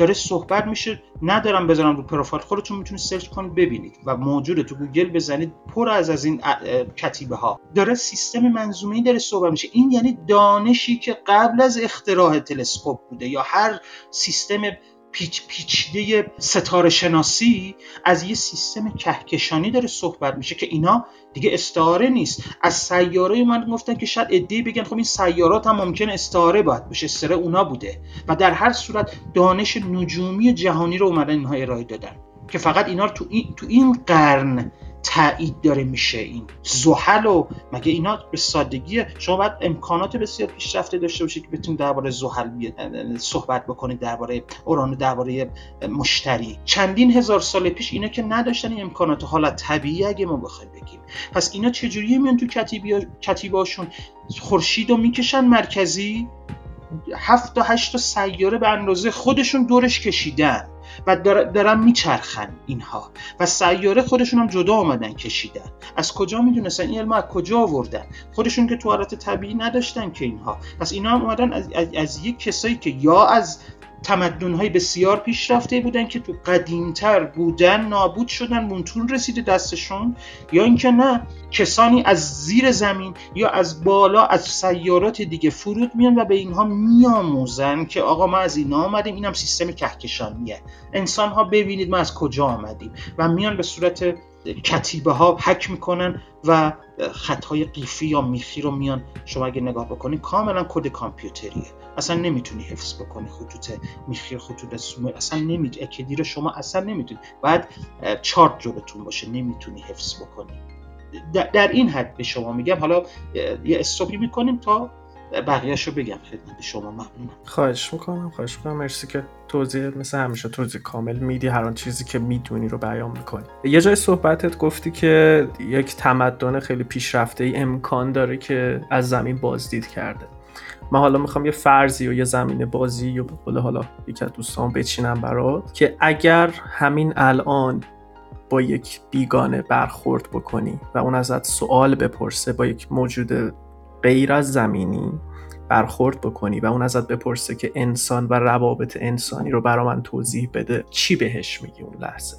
S2: داره صحبت میشه ندارم بذارم رو پروفایل خودتون می‌تونید search کنید ببینید و موجوده تو گوگل بزنید پر از از این کتیبه ها داره سیستم منظومه داره صحبت میشه. این یعنی دانشی که قبل از اختراع تلسکوپ بوده یا هر سیستم پیچ پیچیده ستاره شناسی از یه سیستم کهکشانی داره صحبت میشه که اینا دیگه استعاره نیست. از سیاره من گفتن که شاید عده‌ای بگن خب این سیارات هم ممکن استعاره باید باشه استعاره اونا بوده. و در هر صورت دانش نجومی جهانی رو اومدن اینها ارائه دادن که فقط اینا رو تو این, تو این قرن تایید داره میشه این زحل و مگه اینا به سادگی شما باید امکانات بسیار پیشرفته داشته باشید که بتونید درباره زحل صحبت بکنید درباره اورانو درباره مشتری. چندین هزار سال پیش اینا که نداشتن این امکانات حالا طبیعی اگه ما بخوایم بگیم. پس اینا چجوری میان تو کتیباشون؟ خورشید رو می‌کشن مرکزی هفت تا هشت تا سیاره به اندازه خودشون دورش کشیدن. و دارن میچرخن اینها. و سیاره خودشون هم جدا آمدن کشیدن. از کجا می‌دونستن؟ این علم از کجا آوردن؟ خودشون که تو حالت طبیعی نداشتن که اینها. پس اینا هم اومدن از, از, از یک کسایی که یا از های بسیار پیشرفته بودن که تو قدیمتر بودن نابود شدن مونتون رسیده دستشون یا اینکه نه کسانی از زیر زمین یا از بالا از سیارات دیگه فرود میان و به اینها میآموزن که آقا ما از اینا آمدیم اینم سیستم کهکشانیه. انسان ها ببینید ما از کجا آمدیم و میان به صورت کتیبه ها حک می‌کنن و خطهای قیفی یا میخی رو میان. شما اگه نگاه بکنید کاملا کد کامپیوتریه. اصلا نمی‌تونی حفظ بکنی خطوط میخی خطوط سومه اصلا نمی‌تونی اکدی رو شما اصلا نمی‌تونی. بعد چارت جلوتون باشه. نمی‌تونی حفظ بکنی. در این حد به شما میگم. حالا یه استوپی می‌کنیم تا بقیهش رو بگم خدمت شما ممنونم.
S1: خواهش می‌کنم خواهش می‌کنم. مرسی که توضیح مثل همیشه توضیح کامل میدی هر آن چیزی که می‌دونی رو بیان می‌کنی. یه جای صحبتت گفتی که یک تمدن خیلی پیشرفته ای امکان داره که از زمین بازدید کرده. من حالا می‌خوام یه فرضی و یه زمین بازی یا بقول حالا یکی از دوستان بچینم برات که اگر همین الان با یک بیگانه برخورد بکنی و اون ازت سوال بپرسه با یک موجود غیر از زمینی برخورد بکنی و اون ازت بپرسه که انسان و روابط انسانی رو برا من توضیح بده چی بهش میگی اون لحظه؟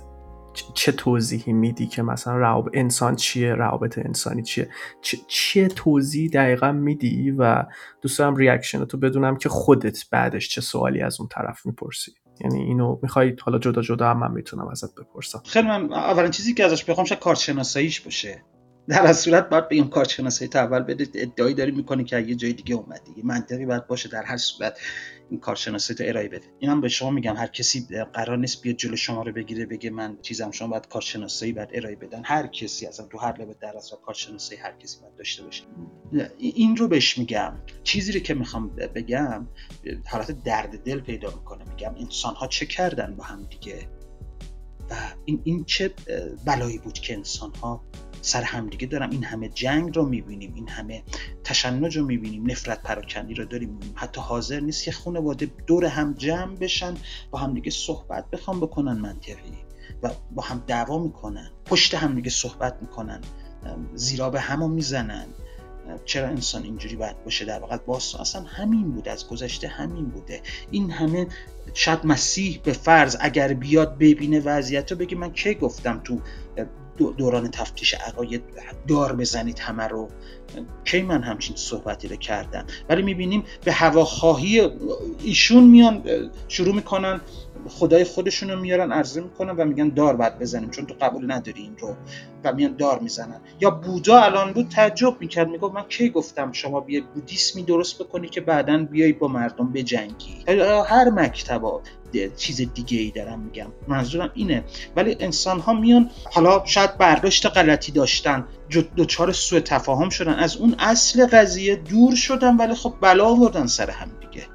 S1: چه توضیحی میدی که مثلا رواب... انسان چیه؟ روابط انسانی چیه؟ چه, چه توضیح دقیقا میدی؟ و دوست دارم ریاکشن تو بدونم که خودت بعدش چه سوالی از اون طرف می‌پرسی. یعنی اینو می‌خواید حالا جدا جدا هم من می‌تونم ازت بپرسم.
S2: خیلی من اولین چیزی که ازش بخوام شاید کارشناساییش باشه. در از صورت باید بگم کارشناسی تا اول بده ادعایی داری می‌کنی که یه جای دیگه اومدی یه منطقی باید باشه در هر صورت این کارشناسی تو ارائه بده. اینم به شما میگم هر کسی قرار نیست بیاد جلو شما رو بگیره بگه من چیزم شما باید کارشناسی باید ارائه بدن. هر کسی اصلا تو هر لبه در اصل کارشناسی هر کسی باید داشته باشه. این رو بهش میگم. چیزی رو که می‌خوام بگم حالت درد دل پیدا می‌کنه. میگم انسان ها چه کردن با هم دیگه؟ و این, این چه بلایی بود که انسان ها سر همدیگه دارم. این همه جنگ رو می‌بینیم این همه تشنج رو می‌بینیم نفرت پراکندی رو داریم می‌بینیم. حتی حاضر نیست که خانواده دور هم جمع بشن با همدیگه صحبت بخوام بکنن منطقی و با هم دعوا می‌کنن. پشت همدیگه صحبت می‌کنن. زیرا به همو می‌زنن. چرا انسان اینجوری باید باشه؟ در واقع باستان اصلا همین بود از گذشته همین بوده. این همه شاید مسیح به فرض اگر بیاد ببینه وضعیت رو بگه من کی گفتم تو دوران تفتیش عقاید دار بزنید همه رو. کی من همچین صحبتی رو کردم؟ ولی می‌بینیم به هواخواهی ایشون میان شروع می‌کنن خدای خودشون رو میارن عرضه می‌کنن و میگن دار باید بزنیم چون تو قبول نداری این رو و میان دار می‌زنن. یا بودا الان بود تعجب می‌کرد می‌گفت من کی گفتم شما بیاید بودیسمی درست بکنی که بعدا بیای با مردم بجنگی؟ هر مکتبا. چیز دیگه ای دارم میگم. منظورم اینه. ولی انسان ها میان حالا شاید برداشت غلطی داشتن دوچار سوء تفاهم شدن. از اون اصل قضیه دور شدن ولی خب بلا آوردن سر هم دیگه.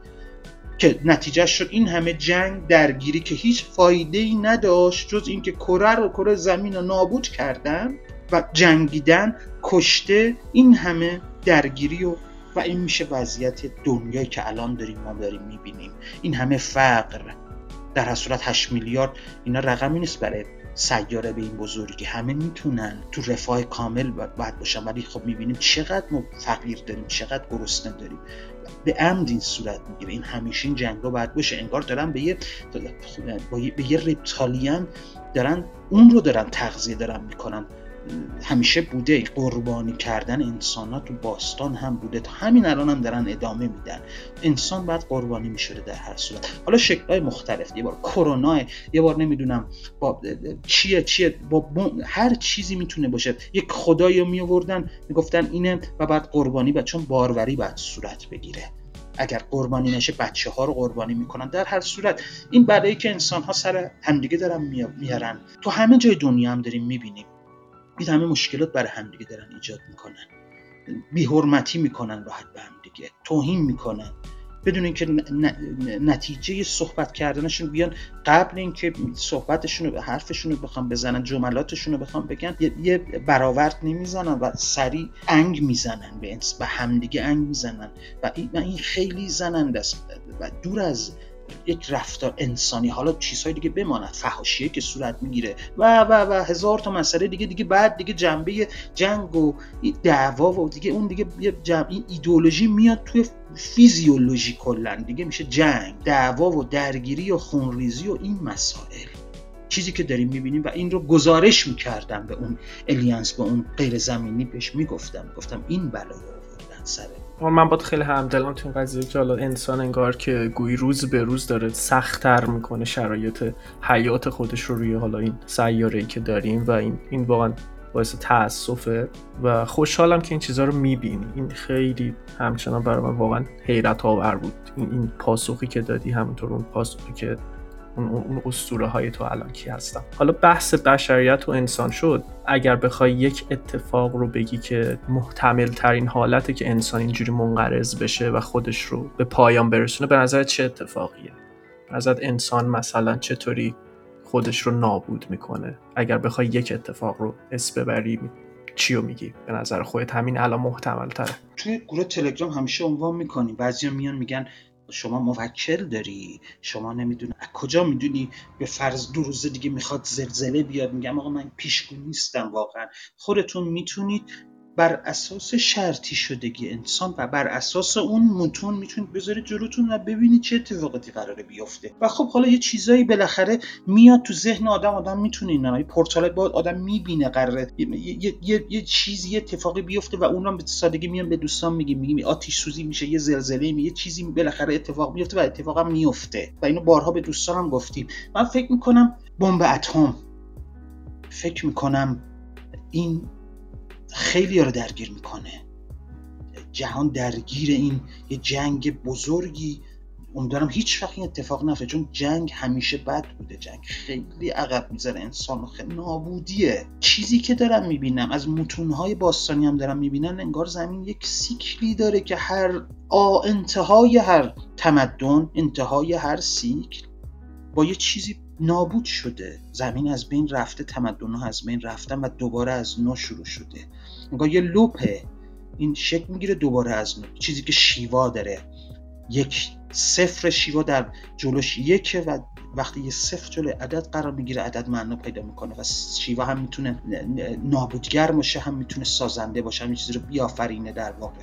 S2: که نتیجه شد این همه جنگ درگیری که هیچ فایده ای نداشت جز اینکه کره رو کره زمین رو نابود کردن و جنگیدن کشته این همه درگیری و و این میشه وضعیت دنیایی که الان داریم ما داریم می‌بینیم. این همه فقر در هر صورت 8 میلیارد اینا رقمی نیست برای سیاره به این بزرگی. همه می‌تونن. تو رفاه کامل باید باشن. ولی خب می‌بینیم چقدر ما فقیر داریم چقدر گرسنه داریم. به عمد این صورت می‌گیره این همیشه این جنگ رو باید باشه. انگار دارن به یه به یه رپتالیان دارن اون رو دارن تغذیه دارن می‌کنن. همیشه بوده قربانی کردن انسان ها تو باستان هم بوده. تا همین الان هم دارن ادامه میدن. انسان باید قربانی می‌شده در هر صورت. حالا شکل های مختلف. یه بار کرونا یه بار نمی‌دونم با چیه چیه با هر چیزی می‌تونه باشه. یک خدایی رو میوردن می‌گفتن اینه و بعد قربانی و چون باروری باید صورت بگیره. اگر قربانی نشه بچه ها رو قربانی می‌کنن در هر صورت. این برای که انسان ها سر همدیگه دارن میارن تو همه جای دنیا هم داریم می‌بینیم. این همه مشکلات برای همدیگه دارن ایجاد می‌کنن. بیحرمتی می‌کنن راحت به همدیگه توهین می‌کنن. بدون اینکه نتیجه صحبت کردنشون بیان قبل اینکه صحبتشون رو حرفشون رو بخوام بزنن جملاتشون رو بخوام بگن یه براورد نمی‌زنن و سریع انگ می‌زنن به همدیگه انگ می‌زنن. و این خیلی زننده است. و دور از یک رفتار انسانی. حالا چیزهای دیگه بماند. فحاشیه که صورت می‌گیره. و و و هزار تا مسئله دیگه دیگه بعد دیگه جنبه جنگ و دعوا و دیگه اون دیگه جمع این ایدئولوژی میاد توی فیزیولوژی کلا. دیگه میشه جنگ دعوا و درگیری و خونریزی و این مسائل. چیزی که داریم می‌بینیم و این رو گزارش می‌کردم به اون الیانس به اون غیر زمینی بهش می‌گفتم. گفتم این بلا رو سر
S1: من باید خیلی همدلم تو قضیه که حالا انسان انگار که گویی روز به روز داره سختتر می‌کنه شرایط حیات خودش رو روی حالا این سیاره ای که داریم و این این واقعا باعث تاسفه و خوشحالم که این چیزها رو می‌بینی. این خیلی همچنان برای من واقعا حیرت آور بود. این, این پاسخی که دادی همینطور اون پاسخی که اون, اون اسطوره های تو الان کی هستم حالا بحث بشریت و انسان شد. اگر بخوای یک اتفاق رو بگی که محتمل ترین حالته که انسان اینجوری منقرض بشه و خودش رو به پایان برسونه به نظر چه اتفاقیه؟ نظرت انسان مثلا چطوری خودش رو نابود می‌کنه؟ اگر بخوای یک اتفاق رو اس ببری چی رو میگی؟ به نظر خودت همین الان محتمل تره
S2: توی گروه تلگرام همیشه عنوان می‌کنیم. بعضی میان میگن شما موکل داری؟ شما نمی‌دونی. از کجا می‌دونی؟ به فرض دو روز دیگه می‌خواد زلزله بیاد. میگم آقا من پیشگو نیستم واقعا. خودتون می‌تونید بر اساس شرطی شدگی انسان و بر اساس اون متون می‌تونید بذارید جلوتون و ببینید چه اتفاقاتی قراره بیفته. و خب حالا یه چیزایی بالاخره میاد تو ذهن آدم آدم می‌تونه اینا پورتال با آدم می‌بینه قراره یه, یه،, یه،, یه چیزی اتفاقی بیفته و اون به سادگی میان به دوستان میگیم میگیم آتیش سوزی میشه یه زلزله می چیزی بالاخره اتفاق میفته و اتفاقا میفته و اینو بارها به دوستانم گفتیم. من فکر می‌کنم بمب اتم. فکر می‌کنم این خیلی رو درگیر می‌کنه. جهان درگیر این یه جنگ بزرگی. امیدوارم هیچ وقت این اتفاق نفته چون جنگ همیشه بد بوده. جنگ خیلی عقب می‌ذاره. انسان خیلی نابودیه. چیزی که دارم می‌بینم از متونهای باستانی هم دارم می‌بینن انگار زمین یک سیکلی داره که هر آ انتهای هر تمدن انتهای هر سیکل با یه چیزی نابود شده. زمین از بین رفته تمدن ها از بین رفتن و دوباره از نو شروع شده. انگار یه لوپه. این شکل می‌گیره دوباره از نو چیزی که شیوا داره. یک صفر شیوا در جلوش یکه و وقتی یه صفر جلوی عدد قرار می‌گیره عدد معنا پیدا می‌کنه و شیوا هم می‌تونه نابودگر باشه هم می‌تونه سازنده باشه هم چیزی رو بیافرینه در واقع.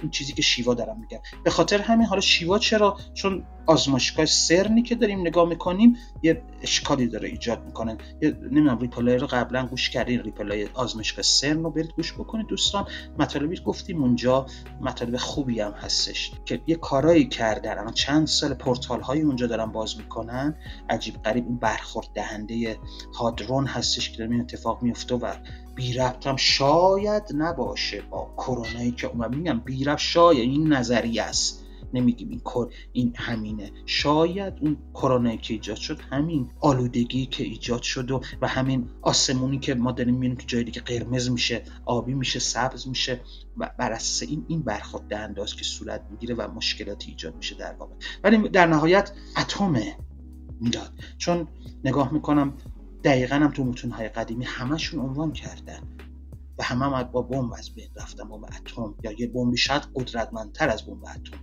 S2: این چیزی که شیوا دارم میگم. به خاطر همین حالا شیوا چرا؟ چون آزمایشگاه سرنی که داریم نگاه می‌کنیم یه اشکالی داره ایجاد می‌کنه. یه نمی‌دونم reply رو قبلا گوش کردین؟ reply آزمایشگاه سرن رو برید گوش بکنید دوستان. مطالبی گفتیم اونجا مطالب خوبی هم هستش که یه کارایی کردن. اما چند سال پورتال های اونجا دارن باز می‌کنن. عجیب غریب این برخورد دهنده هادرون هستش که این اتفاق میفته و بی ربط هم شاید نباشه با کرونایی که اومد. میگم بی ربط شاید این نظریه است. نمیگیم این کر این همینه. شاید اون کرونایی که ایجاد شد همین آلودگی که ایجاد شد و, و همین آسمونی که ما داریم می‌بینیم که جای دیگه قرمز میشه آبی میشه سبز میشه و بر اساس این این برخورد دهنده که صورت می‌گیره و مشکلاتی ایجاد میشه در واقع. ولی در نهایت اتمه می‌داد چون نگاه می‌کنم دقیقا هم تو متونهای قدیمی همشون عنوان کردن و همه هم با بمب از بین رفتن بمب اتم. یا یه بمبی شاید قدرتمندتر از بمب اتم.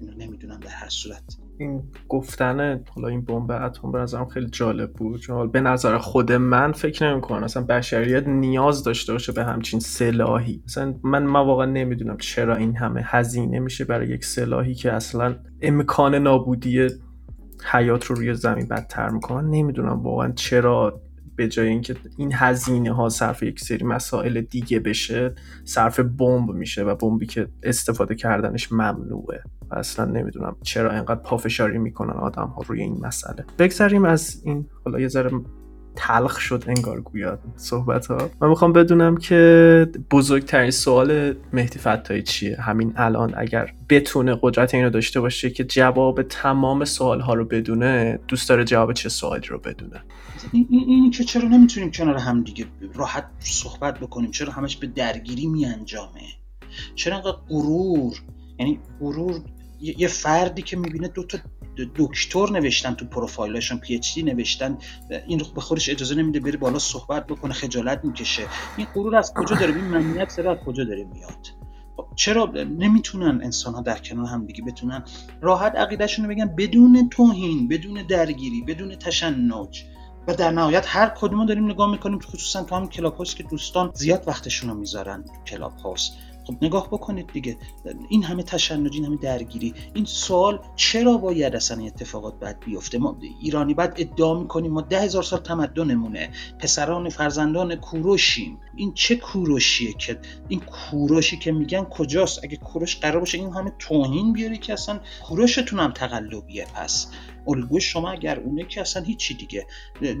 S2: اینو نمی‌دونم در هر صورت.
S1: این گفتن حالا این بمب اتم به نظرم خیلی جالب بود. چون به نظر خود من فکر نمی کنم اصلا بشریت نیاز داشته باشه به همچین سلاحی. مثلا من ما واقعا نمی‌دونم چرا این همه هزینه میشه برای یک سلاحی که اصلا امکان نابودی حیات رو روی زمین بدتر می‌کنن. نمی‌دونم واقعا چرا به جای اینکه این هزینه ها صرف یک سری مسائل دیگه بشه صرف بمب میشه و بمبی که استفاده کردنش ممنوعه. و اصلا نمی‌دونم چرا اینقدر پافشاری می‌کنن آدم ها روی این مسئله. بگذاریم از این. حالا یه ذره تلخ شد انگار گویا صحبت ها من می‌خوام بدونم که بزرگترین سوال مهدی فتایی چیه؟ همین الان اگر بتونه قدرت اینو داشته باشه که جواب تمام سوال ها رو بدونه دوست داره جواب چه سوالی رو بدونه.
S2: این, این که چرا نمی‌تونیم کنار هم دیگه راحت صحبت بکنیم؟ چرا همش به درگیری میانجامه؟ چرا انقدر غرور؟ یعنی غرور یه فردی که می‌بینه دو تا دکتر نوشتن تو پروفایلشون پی اچ دی نوشتن. این به خودش اجازه نمیده بره بالا صحبت بکنه خجالت می‌کشه. این غرور از کجا داره؟ این ممنوعیت سر از کجا داره میاد؟ خب چرا نمی‌تونن انسان ها در کنار هم دیگه بتونن راحت عقیدهشون رو بگن؟ بدون توهین بدون درگیری بدون تشنج. و در نهایت هر کدوم داریم نگاه می‌کنیم خصوصا تو هم کلاب که دوستان زیاد وقتشون رو می‌ذارن کلاب هاست خب نگاه بکنید دیگه این همه تشنجی این همه درگیری این سوال چرا باید اصلا اتفاقات بد بیفته؟ ما ایرانی بعد ادعا می‌کنیم ما ده هزار سال تمدنمونه پسران فرزندان کوروشیم. این چه کوروشیه که این کوروشی که میگن کجاست؟ اگه کوروش قرار باشه این همه توهین بیاری که اصلا کوروشتون هم تقلبیه پس الگوی شما اگر اونه که اصلا هیچی دیگه.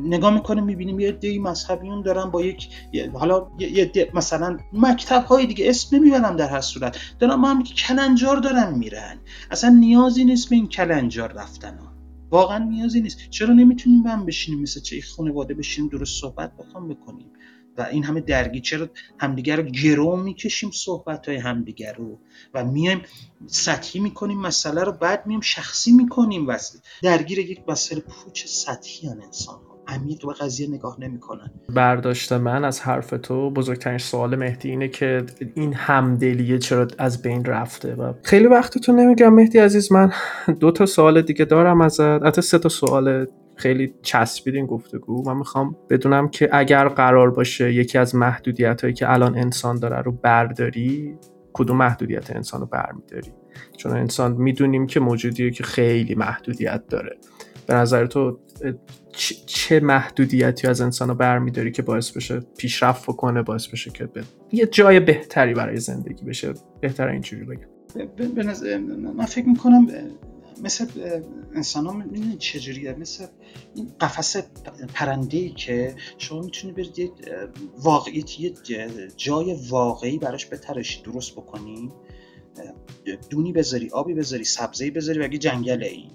S2: نگاه می‌کنیم می‌بینیم یه دی مذهبیون دارن با یک حالا یه مثلا مکتب های دیگه اسم نمی‌برم در هر صورت. دارن ما هم کلنجار دارن میرن. اصلا نیازی نیست به این کلنجار رفتن ها. واقعا نیازی نیست. چرا نمی‌تونیم هم بشینیم مثل چه خانواده بشینیم درست صحبت بخوام بکنیم؟ و این همه درگی چرا همدیگر رو گرو می‌کشیم صحبت های همدیگر رو. و میایم سطحی می‌کنیم مسئله رو بعد میایم شخصی می‌کنیم. و درگیر یک مسئله پوچ سطحی هن انسان ها. عمیق به قضیه نگاه نمی‌کنن.
S1: برداشت من از حرف تو بزرگترین سوال مهدی اینه که این همدلیه چرا از بین رفته؟ و خیلی وقت تو نمیگم مهدی عزیز من دو تا سوال دیگه دارم ازت. حتی سه تا سوال خیلی چسبید این گفتگو. من می‌خوام بدونم که اگر قرار باشه یکی از محدودیت هایی که الان انسان داره رو برداری کدوم محدودیت انسان رو برمیداری؟ چون انسان می‌دونیم که موجودیه که خیلی محدودیت داره. به نظر تو چه محدودیتی از انسان رو برمیداری که باعث بشه پیشرفت بکنه باعث بشه که به یه جای بهتری برای زندگی بشه؟ بهتر اینجوری بگم.
S2: من فکر می‌کنم مثل انسان ها می‌دونید چجوریه. مثل این قفس پرنده ای که شما می‌تونی برید یه واقعیت یه جای واقعی براش بترشی درست بکنی. دونی بذاری آبی بذاری سبزی بذاری و جنگل این؟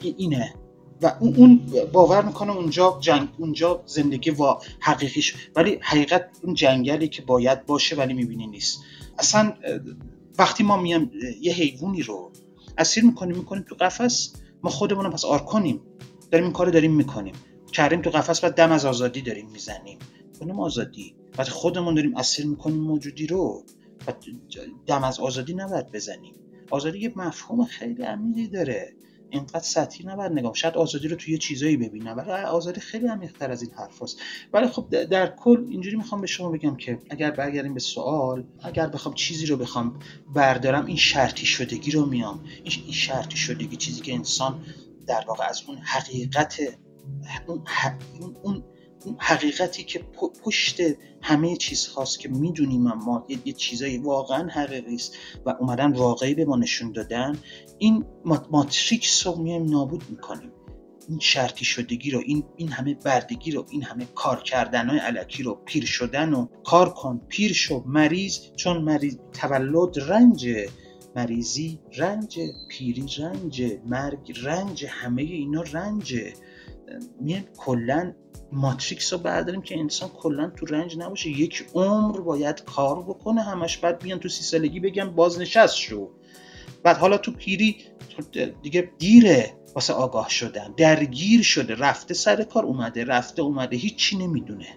S2: اینه. و اون باور می‌کنه اونجا جنگ اونجا زندگی و حقیقیش. ولی حقیقت اون جنگلی که باید باشه ولی می‌بینی نیست. اصلا وقتی ما میام یه حیوانی رو اسیر می‌کنیم می‌کنیم تو قفس ما خودمون پس آر کنیم. داریم این کارو داریم می‌کنیم. کردیم تو قفس و دم از آزادی داریم می‌زنیم. کنیم آزادی وقتی خودمون داریم اسیر می‌کنیم موجودی رو. و دم از آزادی نباید بزنیم. آزادی یه مفهوم خیلی عمیقی داره. اینقدر سطحی نباید نگاه شاید آزادی رو توی یه چیزایی ببینم ولی آزادی خیلی عمیق‌تر از این حرف هست. ولی خب در کل اینجوری می‌خوام به شما بگم که اگر برگردیم به سوال اگر بخوام چیزی رو بخوام بردارم این شرطی شدگی رو میام. این شرطی شدگی چیزی که انسان در واقع از اون حقیقت اون, اون حقیقتی که پشت همه چیز خاص که می‌دونیم ما یه چیزایی واقعا حقیقی است و اومدن واقعی به ما نشون دادن این ماتریکس رو میایم نابود می‌کنیم. این شرطی شدگی رو این این همه بردگی رو این همه کار کردن های علکی رو پیر شدن و کار کن پیر شو مریض چون مریض تولد رنج مریضی رنج پیری رنج مرگ رنج همه اینا رنج. میان کلا ماتریکس رو برداریم که انسان کلا تو رنج نباشه. یک عمر باید کار بکنه همش بعد بیان تو سی سالگی بگم بازنشست شو. بعد حالا تو پیری دیگه دیره واسه آگاه شدن. درگیر شده رفته سر کار اومده رفته اومده هیچی نمی‌دونه.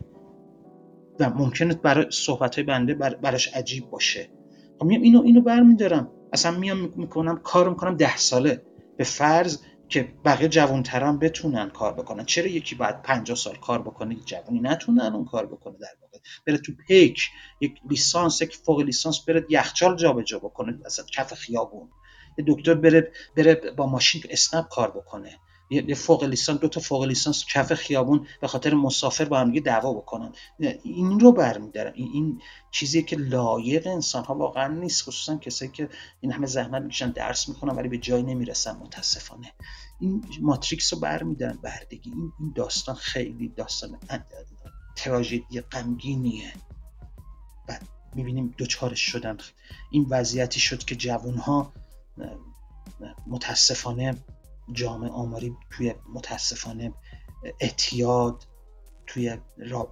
S2: و ممکنه برای صحبت های بنده براش عجیب باشه. خب میام اینو اینو برمیدارم. اصلا میام می‌کنم کار می‌کنم ده ساله. به فرض که بقیه جوانتران بتونن کار بکنن. چرا یکی باید 50 سال کار بکنه؟ جوانی نتونن اون کار بکنه در واقع. بره تو پیک یک لیسانس یک فوق لیسانس بره یخچال جابجا بکنه اصلا کف خیابون. یه دکتر بره بره با ماشین اسنپ کار بکنه. یه فوق لیسانس دو تا فوق لیسانس کف خیابون به خاطر مسافر با هم دعوا بکنن. این رو برمیدارن. این, این چیزی که لایق انسان ها واقعا نیست خصوصا کسایی که این همه زحمت می‌کشن درس می‌کنن ولی به جایی نمی‌رسن. متاسفانه. این ماتریکس رو برمیدارن بردگی این, این داستان خیلی داستان تراژدی غمگینیه. و می‌بینیم دوچارش شدن. این وضعیتی شد که جوان ها متاسفانه جامعه آماری توی متاسفانه اعتیاد توی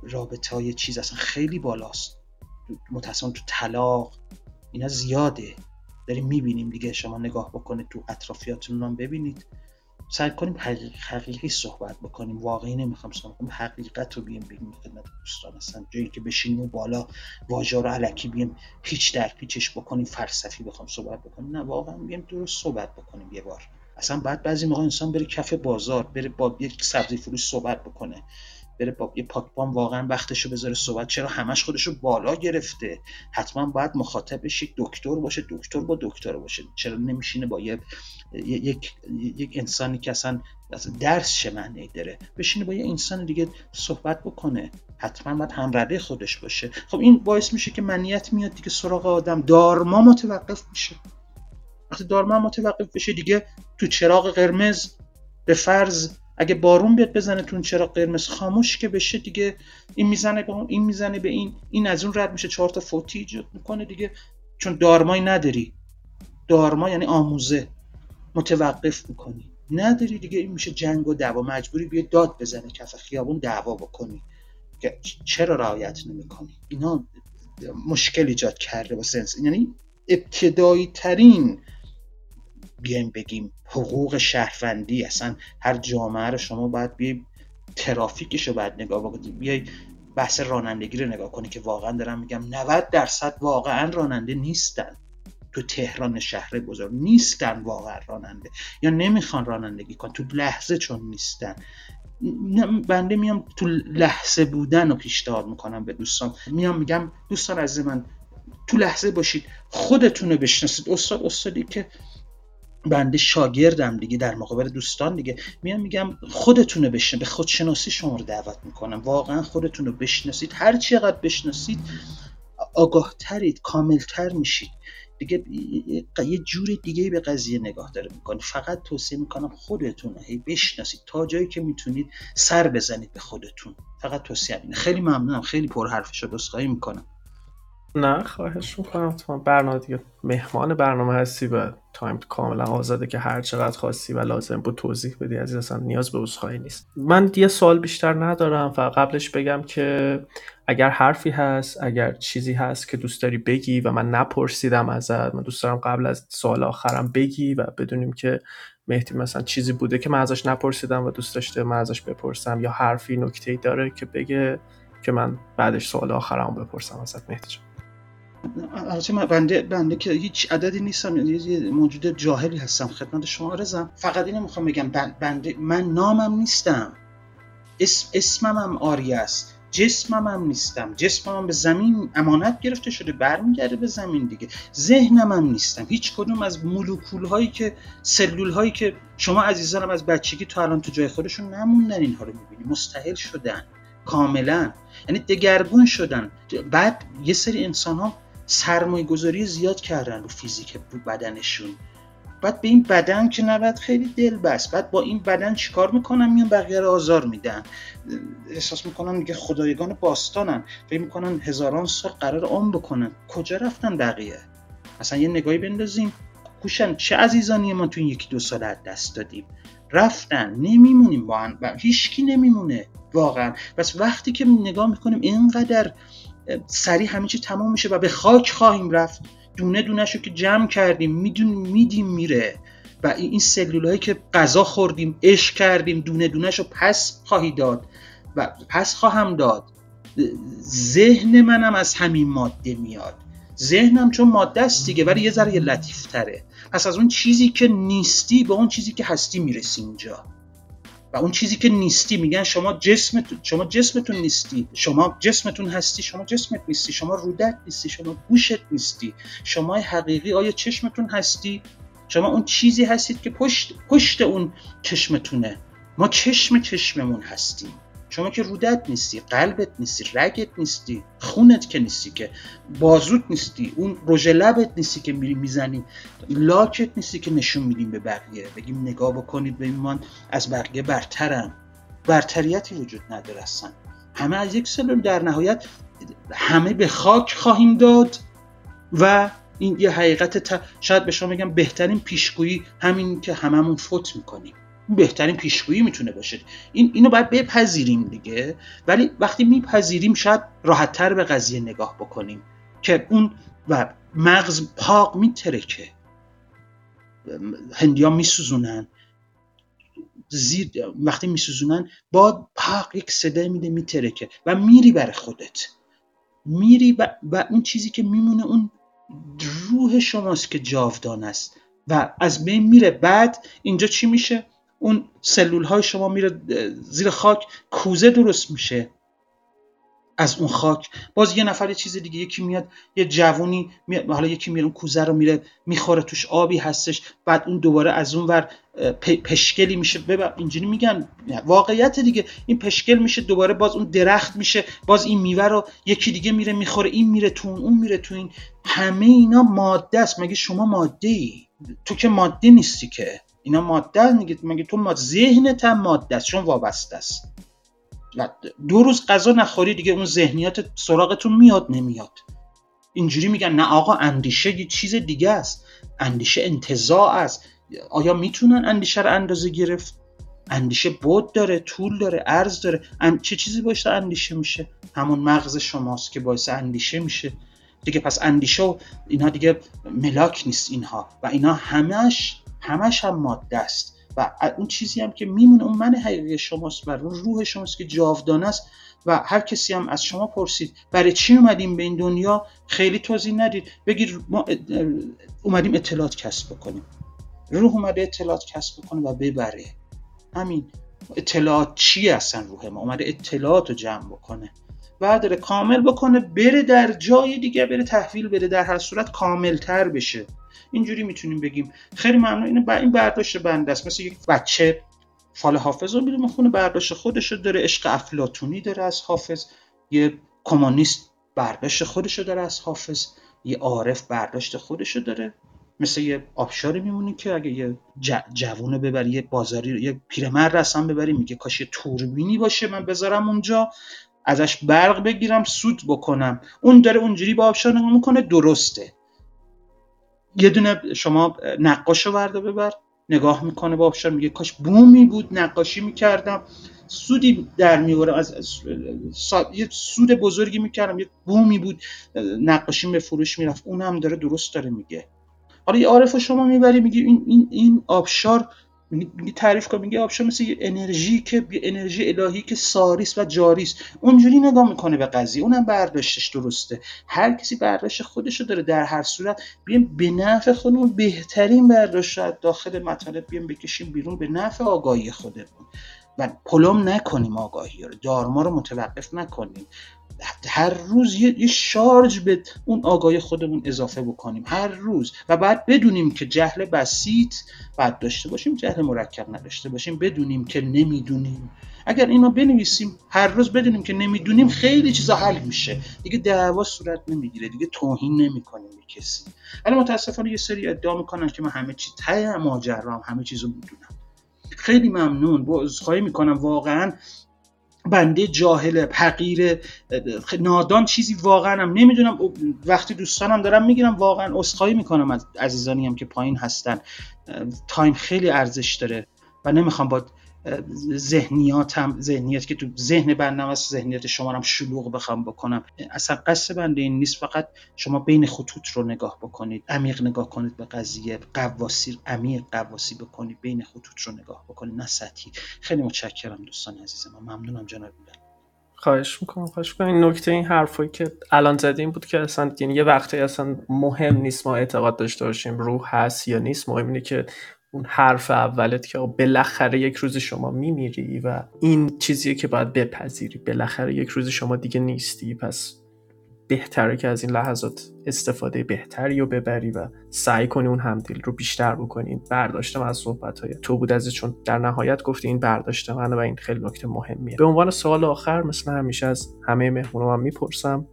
S2: رابطه های چیز اصلا خیلی بالاست. متاسفانه تو طلاق اینا زیاده. داریم می‌بینیم دیگه شما نگاه بکنید تو اطرافیاتون هم ببینید. سعی کنیم حقیقی صحبت بکنیم. واقعی نمی‌خوام صحبت کنیم حقیقت رو بیم بگیم خدمت دوستان. اصلا جایی که بشینیم و بالا واژه رو علکی بیم هیچ در پیچش بکنیم فلسفی بخوام صحبت بکنیم. نه واقعا بیم درست صحبت بکنیم یه بار. اصلا بعد بعضی موقع انسان بره کف بازار بره با یک سبزی فروش صحبت بکنه. بره با یه پاکبان واقعا وقتشو بذاره صحبت چرا همش خودشو بالا گرفته؟ حتما باید مخاطبش یک دکتر باشه دکتر با دکتر باشه. چرا نمیشینه با یه یک یک انسانی که اصلا درس چه معنی داره؟ بشینه با یه انسان دیگه صحبت بکنه. حتما باید همرده خودش باشه. خب این باعث میشه که منیت میاد دیگه سراغ آدم. دارما متوقف میشه. وقتی دارما متوقف بشه دیگه تو چراغ قرمز به فرض اگه بارون بیاد بزنه تو چراغ قرمز خاموش که بشه دیگه. این می‌زنه به اون این می‌زنه به این این از اون رد میشه. چهار تا فوتی ایجاد می‌کنه دیگه. چون دارمایی نداری. دارما یعنی آموزه. متوقف می‌کنی. نداری دیگه. این میشه جنگ و دعوا. مجبوری بیاد داد بزنه. کف خیابون دعوا بکنی. که چرا رعایت نمی‌کنی؟ اینا مشکل ایجاد کرده با سنس. یعنی ابتدایی ترین بیایم بگیم حقوق شهروندی اصلا هر جامعه رو شما باید بیای ترافیکش رو باید نگاه بکنید بیای بحث رانندگی رو نگاه کنی که واقعا دارم میگم 90 درصد واقعا راننده نیستن. تو تهران شهر بزرگ نیستن واقعا راننده. یا نمی‌خوان رانندگی کن تو لحظه چون نیستن. بنده میام تو لحظه بودن رو پیشنهاد می‌کنم به دوستان. میام میگم دوستان از من تو لحظه باشید خودتون رو بشناسید. استاد استادی که بنده شاگردم دیگه در مقابل دوستان دیگه. میام میگم خودتون رو بشناسید به خودشناسی شما رو دعوت می‌کنم. واقعا خودتون رو بشناسید. هر چقدر بشناسید آگاهترید کاملتر میشید. دیگه یه جور دیگه به قضیه نگاه داره می‌کنه فقط توصیه می‌کنم خودتون هی بشناسید. تا جایی که می‌تونید سر بزنید به خودتون. فقط توصیه اینه. خیلی ممنونم. خیلی پر حرف شد خواهی می‌کنم.
S1: نه خواهش می‌کنم. تو برنامه دیگه مهمان برنامه هستی و تایم کاملا آزاده که هر چقدر خواستی و لازم بود توضیح بدی عزیز اصلا نیاز به عذرخواهی نیست. من یه سال بیشتر ندارم. فقط قبلش بگم که اگر حرفی هست اگر چیزی هست که دوست داری بگی و من نپرسیدم ازت من دوست دارم قبل از سوال آخرم بگی و بدونیم که مهدی مثلا چیزی بوده که من ازش نپرسیدم و دوست داشته من ازش بپرسم یا حرفی نکته داره که بگه که من بعدش سوال آخرم بپرسم ازت. مهدی جان.
S2: البته من بنده بنده که هیچ عددی نیستم یعنی یه موجود جاهلی هستم خدمت شما. رزم فقط اینو می‌خوام بگم بنده من نامم نیستم. اسم اسمم هم آری است. جسمم هم نیستم. جسمم هم به زمین امانت گرفته شده برمیگرده به زمین دیگه. ذهنم هم نیستم. هیچ کدوم از مولکول هایی که سلول هایی که شما عزیزانم از بچگی تا الان تو جای خودشون نموندن اینها رو می‌بینی. مستحل شدن. کاملا. یعنی دگرگون شدن. بعد یه سری انسان ها سرمایه گذاری زیاد کردن رو فیزیک بدنشون. بعد به این بدن که نباید خیلی دل بست. بعد با این بدن چیکار می‌کنن؟ میان بقیه رو آزار میدن. احساس می‌کنن دیگه خدایگان باستانن. فکر می‌کنن هزاران سال قرار عمر بکنن. کجا رفتن بقیه؟ مثلا یه نگاهی بندازیم. کوشن چه عزیزانی ما تو این یکی دو سال از دست دادیم؟ رفتن. نمیمونیم. با هم هیچکی نمیمونه. واقعا. بس وقتی که نگاه می‌کنیم اینقدر سریع همه چی تمام میشه و به خاک خواهیم رفت. دونه دونه شو که جمع کردیم میدون میدیم میره. و این سلول هایی که غذا خوردیم اش کردیم دونه دونه شو پس خواهی داد. و پس خواهم داد. ذهن منم از همین ماده میاد. ذهنم چون ماده است دیگه ولی یه ذره لطیف تره پس از اون چیزی که نیستی به اون چیزی که هستی می‌رسی اینجا. و اون چیزی که نیستی میگن شما جسمتون شما جسمتون نیستی. شما جسمتون هستی شما جسمت نیستی. شما رودت نیستی شما گوشت نیستی. شما حقیقی آیا چشمتون هستی؟ شما اون چیزی هستید که پشت پشت اون چشمتونه. ما چشم چشممون هستیم. شما که رودت نیستی قلبت نیستی رگت نیستی خونت که نیستی که بازوت نیستی اون رژ لبت نیستی که میری می‌زنی لاکت نیستی که نشون میدیم به بقیه. بگیم نگاه بکنید به من از بقیه برترم. برتریتی وجود نداره اصلا. همه از یک سلول در نهایت همه به خاک خواهیم داد و این یه حقیقت شاید به شما بگم بهترین پیشگویی همین که هممون فوت می‌کنیم. بهترین پیشگویی می‌تونه باشه. این اینو باید بپذیریم دیگه. ولی وقتی میپذیریم شاید راحتتر به قضیه نگاه بکنیم که اون و مغز پاق میترکه. هندیا میسوزونن. زیر وقتی میسوزونن با پاق یک صدای میده میترکه و میری بر خودت. میری و, و اون چیزی که میمونه اون روح شماست که جاودان است. و از بین میره. بعد اینجا چی میشه؟ اون سلول های شما میره زیر خاک کوزه درست میشه از اون خاک. باز یه نفر یه چیز دیگه یکی میاد یه جوونی میاد حالا یکی میره اون کوزه رو میره می‌خوره توش آبی هستش بعد اون دوباره از اون ور پشکلی میشه. ببر اینجوری میگن واقعیت دیگه. این پشکل میشه دوباره باز اون درخت میشه باز این میوه رو یکی دیگه میره می‌خوره این میره تو اون اون میره تو این. همه اینا ماده است. مگه شما ماده ای تو که ماده نیستی که. اینا ماده میگه مگه تو ما ذهنت هم ماده است چون وابسته است. دو روز غذا نخوری دیگه اون ذهنیت سراغتون میاد نمیاد. اینجوری میگن نه آقا اندیشه یه چیز دیگه است. اندیشه انتظاع است. آیا می‌تونن اندیشه رو اندازه گرفت؟ اندیشه بود داره طول داره عرض داره. چه چیزی باشه اندیشه میشه؟ همون مغز شماست که باعث اندیشه میشه. دیگه پس اندیشه و اینها دیگه ملاک نیست اینها. و اینا همش همش هم ماده است. و اون چیزی هم که میمونه اون من حقیقی شماست و اون روح شماست که جاودانه است. و هر کسی هم از شما پرسید برای چی اومدیم به این دنیا؟ خیلی توضیح ندید. بگید ما اومدیم اطلاعات کسب بکنیم. روح اومده اطلاعات کسب بکنه و ببره. همین. اطلاعات چی اصلا روح ما؟ اومده اطلاعات رو جمع بکنه. بعد داره کامل بکنه بره در جای دیگه بره تحویل بده در هر صورت کاملتر بشه. اینجوری می‌تونیم بگیم. خیلی ممنون. این برداشت بنده است. مثل یک بچه فال حافظ رو میره می‌خونه برداشت خودش رو داره. عشق افلاتونی داره از حافظ. یه کمونیست برداشت خودش رو داره از حافظ. یه عارف برداشت خودش رو داره. مثل یه آبشاری میمونی که اگه یه جوون ببری یه بازاری یه پیرمرد رسم ببری میگه کاش یه توربینی باشه من بذارم اونجا. ازش برق بگیرم سود بکنم. اون داره اونجوری با آبشار نگاه می‌کنه درسته. یه دونه شما نقاش رو برده ببر نگاه می‌کنه با آبشار میگه کاش بومی بود نقاشی می‌کردم. سودی در میورم از یه سود بزرگی می‌کردم یه بومی بود نقاشی به فروش می‌رفت. اون هم داره درست داره میگه. حالا یه عارف شما می‌بری میگی این, این, این آبشار میگه تعریف کن میگه آبشار مثل یه انرژی که انرژی الهی که ساریس و جاریس اونجوری نگاه می‌کنه به قضیه. اونم برداشتش درسته. هر کسی برداشت خودشو داره در هر صورت. بیایم به نفع خودمون بهترین برداشت داخل مطالب بیایم بکشیم بیرون به نفع آگاهی خودمون. و پلم نکنیم آگاهی رو دارما رو متوقف نکنیم. هر روز یه, شارژ به اون آگاهی خودمون اضافه بکنیم هر روز. و بعد بدونیم که جهل بسیط بعد داشته باشیم جهل مرکب نداشته باشیم. بدونیم که نمی‌دونیم. اگر اینو بنویسیم هر روز بدونیم که نمی‌دونیم خیلی چیزا حل میشه. دیگه دعوا صورت نمی‌گیره دیگه توهین نمی‌کنیم به کسی. ولی متاسفانه یه سری ادعا می‌کنن که من همه چی ته ماجرام همه چیزو می‌دونم. خیلی ممنون. با عذرخواهی می‌کنم. واقعا بنده جاهل حقیر نادان چیزی واقعا هم نمی‌دونم. وقتی دوستانم دارم می‌گیرم واقعا عذرخواهی می‌کنم از عزیزانی هم که پایین هستن. تایم خیلی ارزش داره و نمی‌خوام با ذهنیاتم ذهنیت که تو ذهن بندم از ذهنیت شما هم شلوغ بخوام بکنم. اصلا قصد بنده این نیست فقط شما بین خطوط رو نگاه بکنید عمیق نگاه کنید به قضیه قواسی عمیق قواسی بکنید بین خطوط رو نگاه بکنید نه سطحی. خیلی متشکرم دوستان عزیز ما ممنونم جناب
S1: خواهش می‌کنم خواهش می‌کنم. این نکته این حرفایی که الان زدیم بود که اصلا یعنی یه وقتی اصلا مهم نیست ما اعتقاد داشته باشیم روح هست یا نیست. مهم اینه که اون حرف اولت که بالاخره یک روز شما میمیری و این چیزیه که باید بپذیری. بالاخره یک روز شما دیگه نیستی. پس بهتره که از این لحظات استفاده بهتری رو ببری و سعی کنی اون همدل رو بیشتر بکنی. برداشتم از صحبت های تو بود از چون در نهایت گفتی این برداشت من و این خیلی نکته مهمیه. به عنوان سوال آخر مثل همیشه از همه مهمونم هم می‌پرسم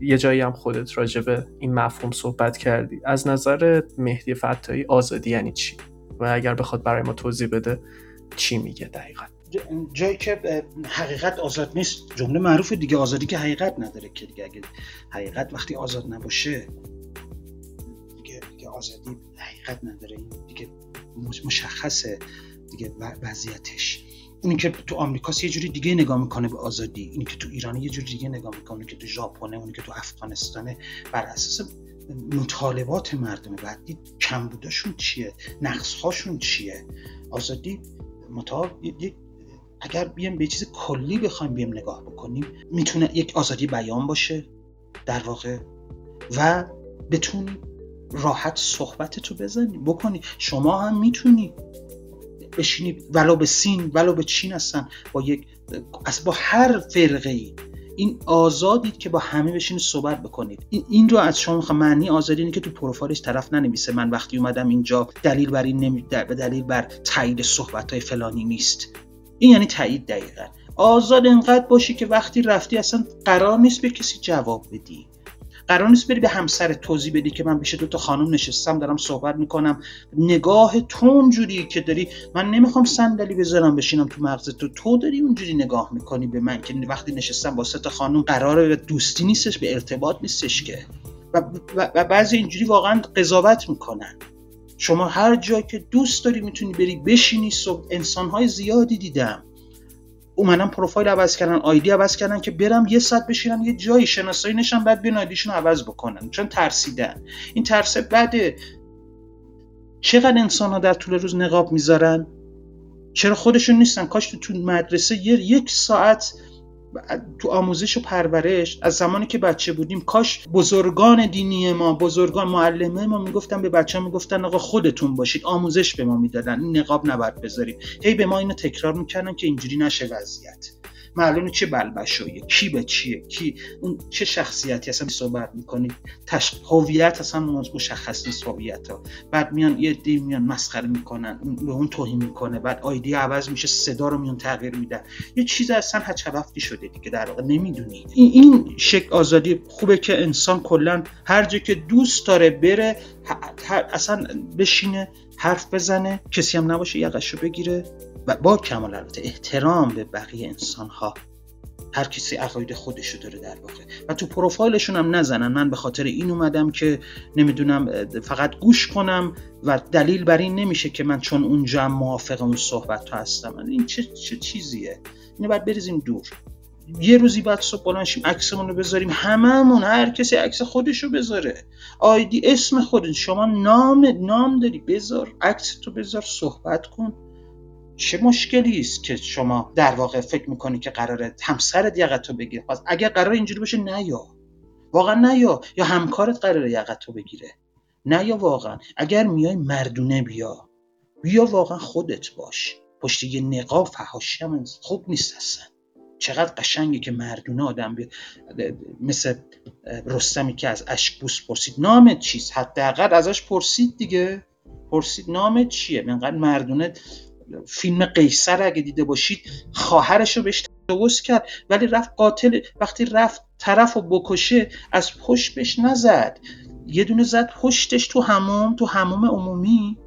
S1: یه جایی هم خودت راجع به این مفهوم صحبت کردی. از نظر مهدی فتایی آزادی یعنی چی؟ و اگر بخواد برای ما توضیح بده چی میگه دقیقا؟
S2: جایی که حقیقت آزاد نیست جمله معروف دیگه آزادی که حقیقت نداره که دیگه اگه حقیقت وقتی آزاد نباشه دیگه, دیگه آزادی حقیقت نداره دیگه مشخصه دیگه وضعیتش. اونی که تو آمریکا یه جوری دیگه نگاه می‌کنه به آزادی اینی که تو ایران یه جوری دیگه نگاه می‌کنه که تو ژاپن اونی که تو افغانستان بر اساس مطالبات مردم بعد دید کمبوداشون چیه؟ نقصهاشون چیه؟ آزادی مطال اگر بیایم به چیز کلی بخوایم بیایم نگاه بکنیم می‌تونه یک آزادی بیان باشه در واقع و بتونی راحت صحبت تو بزنی بکنی. شما هم می‌تونی بشینی ولو به سین ولو به چین هستن با یک با هر فرقه ای این آزادید که با همه بشین صحبت بکنید. این, این رو از شما می‌خوام. معنی آزادی اینه که تو پروفایلش طرف ننویسه. من وقتی اومدم اینجا دلیل بر این نمی... دلیل بر تایید صحبت های فلانی نیست. این یعنی تایید دقیقا. آزاد انقدر باشی که وقتی رفتی اصلا قرار نیست به کسی جواب بدی. قرار نیست بری به همسر توضیح بدی که من پیش دو تا خانم نشستم دارم صحبت می‌کنم. نگاه تو اونجوری که داری من نمی‌خوام صندلی بذارم بشینم تو مغز تو. تو داری اونجوری نگاه می‌کنی به من که وقتی نشستم با سه تا خانم قرار دوستی نیستش به ارتباط نیستش که. و, و بعضی اینجوری واقعا قضاوت می‌کنن. شما هر جایی که دوست داری می‌تونی بری بشینی صبح. انسانهای زیادی دیدم. اومدن پروفایل عوض کردن آیدی عوض کردن که برم یه ساعت بشینم یه جایی شناسایی نشم بعد بیان آیدیشون عوض بکنن. چون ترسیدن. این ترس بده چقدر انسان ها در طول روز نقاب می‌ذارن؟ چرا خودشون نیستن؟ کاش تو مدرسه یه یک ساعت تو آموزش و پرورش از زمانی که بچه بودیم کاش بزرگان دینی ما بزرگان معلمه ما می‌گفتن به بچه ها می‌گفتن آقا خودتون باشید آموزش به ما می‌دادن این نقاب نباید بذارید هی به ما اینو تکرار می‌کردن که اینجوری نشه وضعیت. معلومه چه بلبشویه کی به چیه کی اون چه شخصیتی اصلا صحبت می‌کنید تش... هویت اصلا مشخص نیست هویت ها بعد میان یه دی میان مسخره می‌کنن به اون توهین می‌کنه بعد آیدی عوض میشه صدا رو میان تغییر میدن. یه چیز اصلا هچرفتی شده دیگه در واقع نمی‌دونی. این این شک آزادی خوبه که انسان کلا هر جا که دوست داره بره اصلا بشینه حرف بزنه کسی هم نباشه یقشو بگیره. و با کمال البته احترام به بقیه انسان ها هر کسی عقاید خودشو داره در واقع. و تو پروفایلشون هم نزنن. من به خاطر این اومدم که نمی‌دونم فقط گوش کنم و دلیل بر این نمیشه که من چون اونجا هم موافق اون صحبت ها هستم این چه, چه چیزیه؟ اینو باید بریزیم دور. یه روزی بعد صبح بلند شیم عکسمون رو بذاریم. هممون هر کسی عکس خودش رو بذاره. آیدی اسم خودت. شما نام نام داری. بذار عکس تو بذار صحبت کن. چه مشکلی است که شما در واقع فکر می‌کنی که قراره همسرت یقتو بگیره؟ پس اگر قرار اینجوری باشه نیا واقعا نیا یا. همکارت قراره یقتو بگیره. نیا واقعا. اگر میای مردونه بیا. بیا واقعا خودت باش. پشت یه نقاب فحاشی هم خوب نیست اصلا. چقدر قشنگه که مردونه آدم بیا مثل رستمی که از اشکبوس پرسید نامت چیست؟ حداقل ازش پرسید دیگه. پرسید نامت چیه؟ منقدر مردونه فیلم قیصر اگه دیده باشید خواهرش رو بهش تجاوز کرد ولی رفت قاتل وقتی رفت طرف رو بکشه از پشت بهش نزد. یه دونه زد پشتش تو هموم تو هموم عمومی.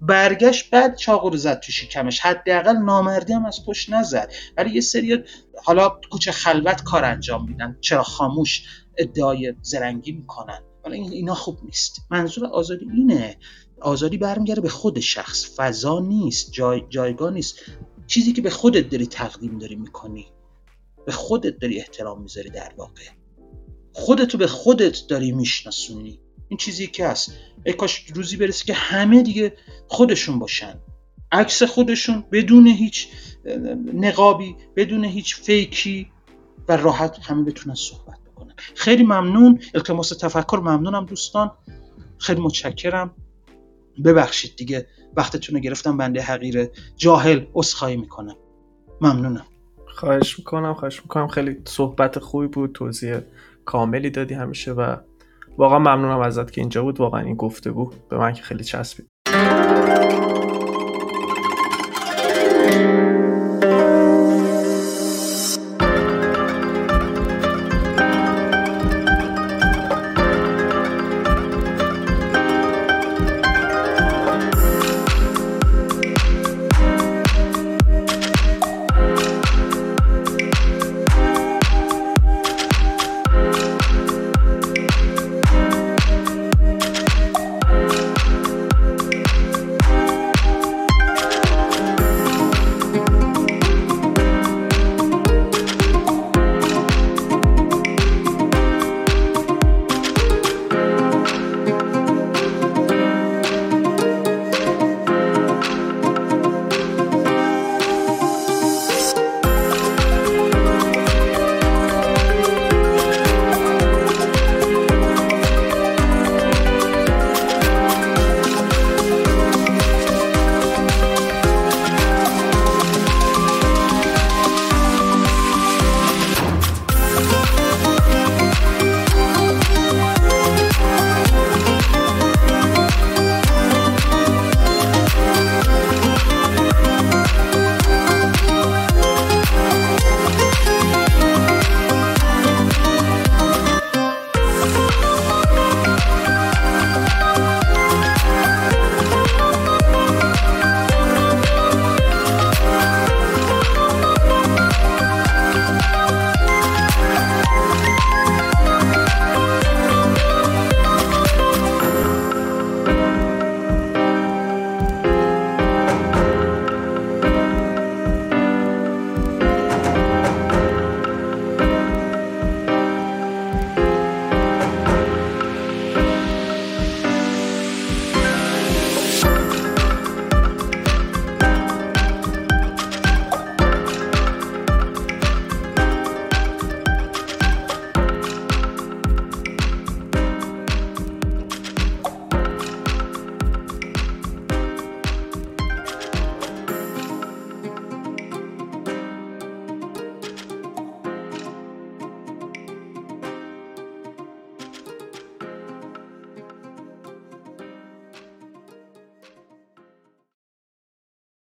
S2: برگشت بعد چاقو رو زد تو شکمش. حداقل نامردی هم از پشت نزد. ولی یه سری حالا کوچه خلوت کار انجام میدن. چرا خاموش ادعای زرنگی می‌کنن. ولی اینا خوب نیست. منظور آزادی اینه. آزادی برمیگرده به خود شخص. فضا نیست جای، جایگاه نیست. چیزی که به خودت داری تقدیم داری می‌کنی به خودت داری احترام می‌ذاری در واقع. خودتو به خودت داری میشناسونی. این چیزی که هست. ای کاش روزی برسه که همه دیگه خودشون باشن. عکس خودشون بدون هیچ نقابی بدون هیچ فیکی و راحت همه بتونن صحبت بکنن. خیلی ممنون. التماس تفکر ممنونم دوستان. خیلی متشکرم. ببخشید دیگه وقتتون رو گرفتم بنده حقیر جاهل اسخایی می‌کنم ممنونم.
S1: خواهش می‌کنم خواهش می‌کنم. خیلی صحبت خوبی بود توضیح کاملی دادی همیشه و واقعا ممنونم ازت که اینجا بود. واقعا این گفته بود به من که خیلی چسبید.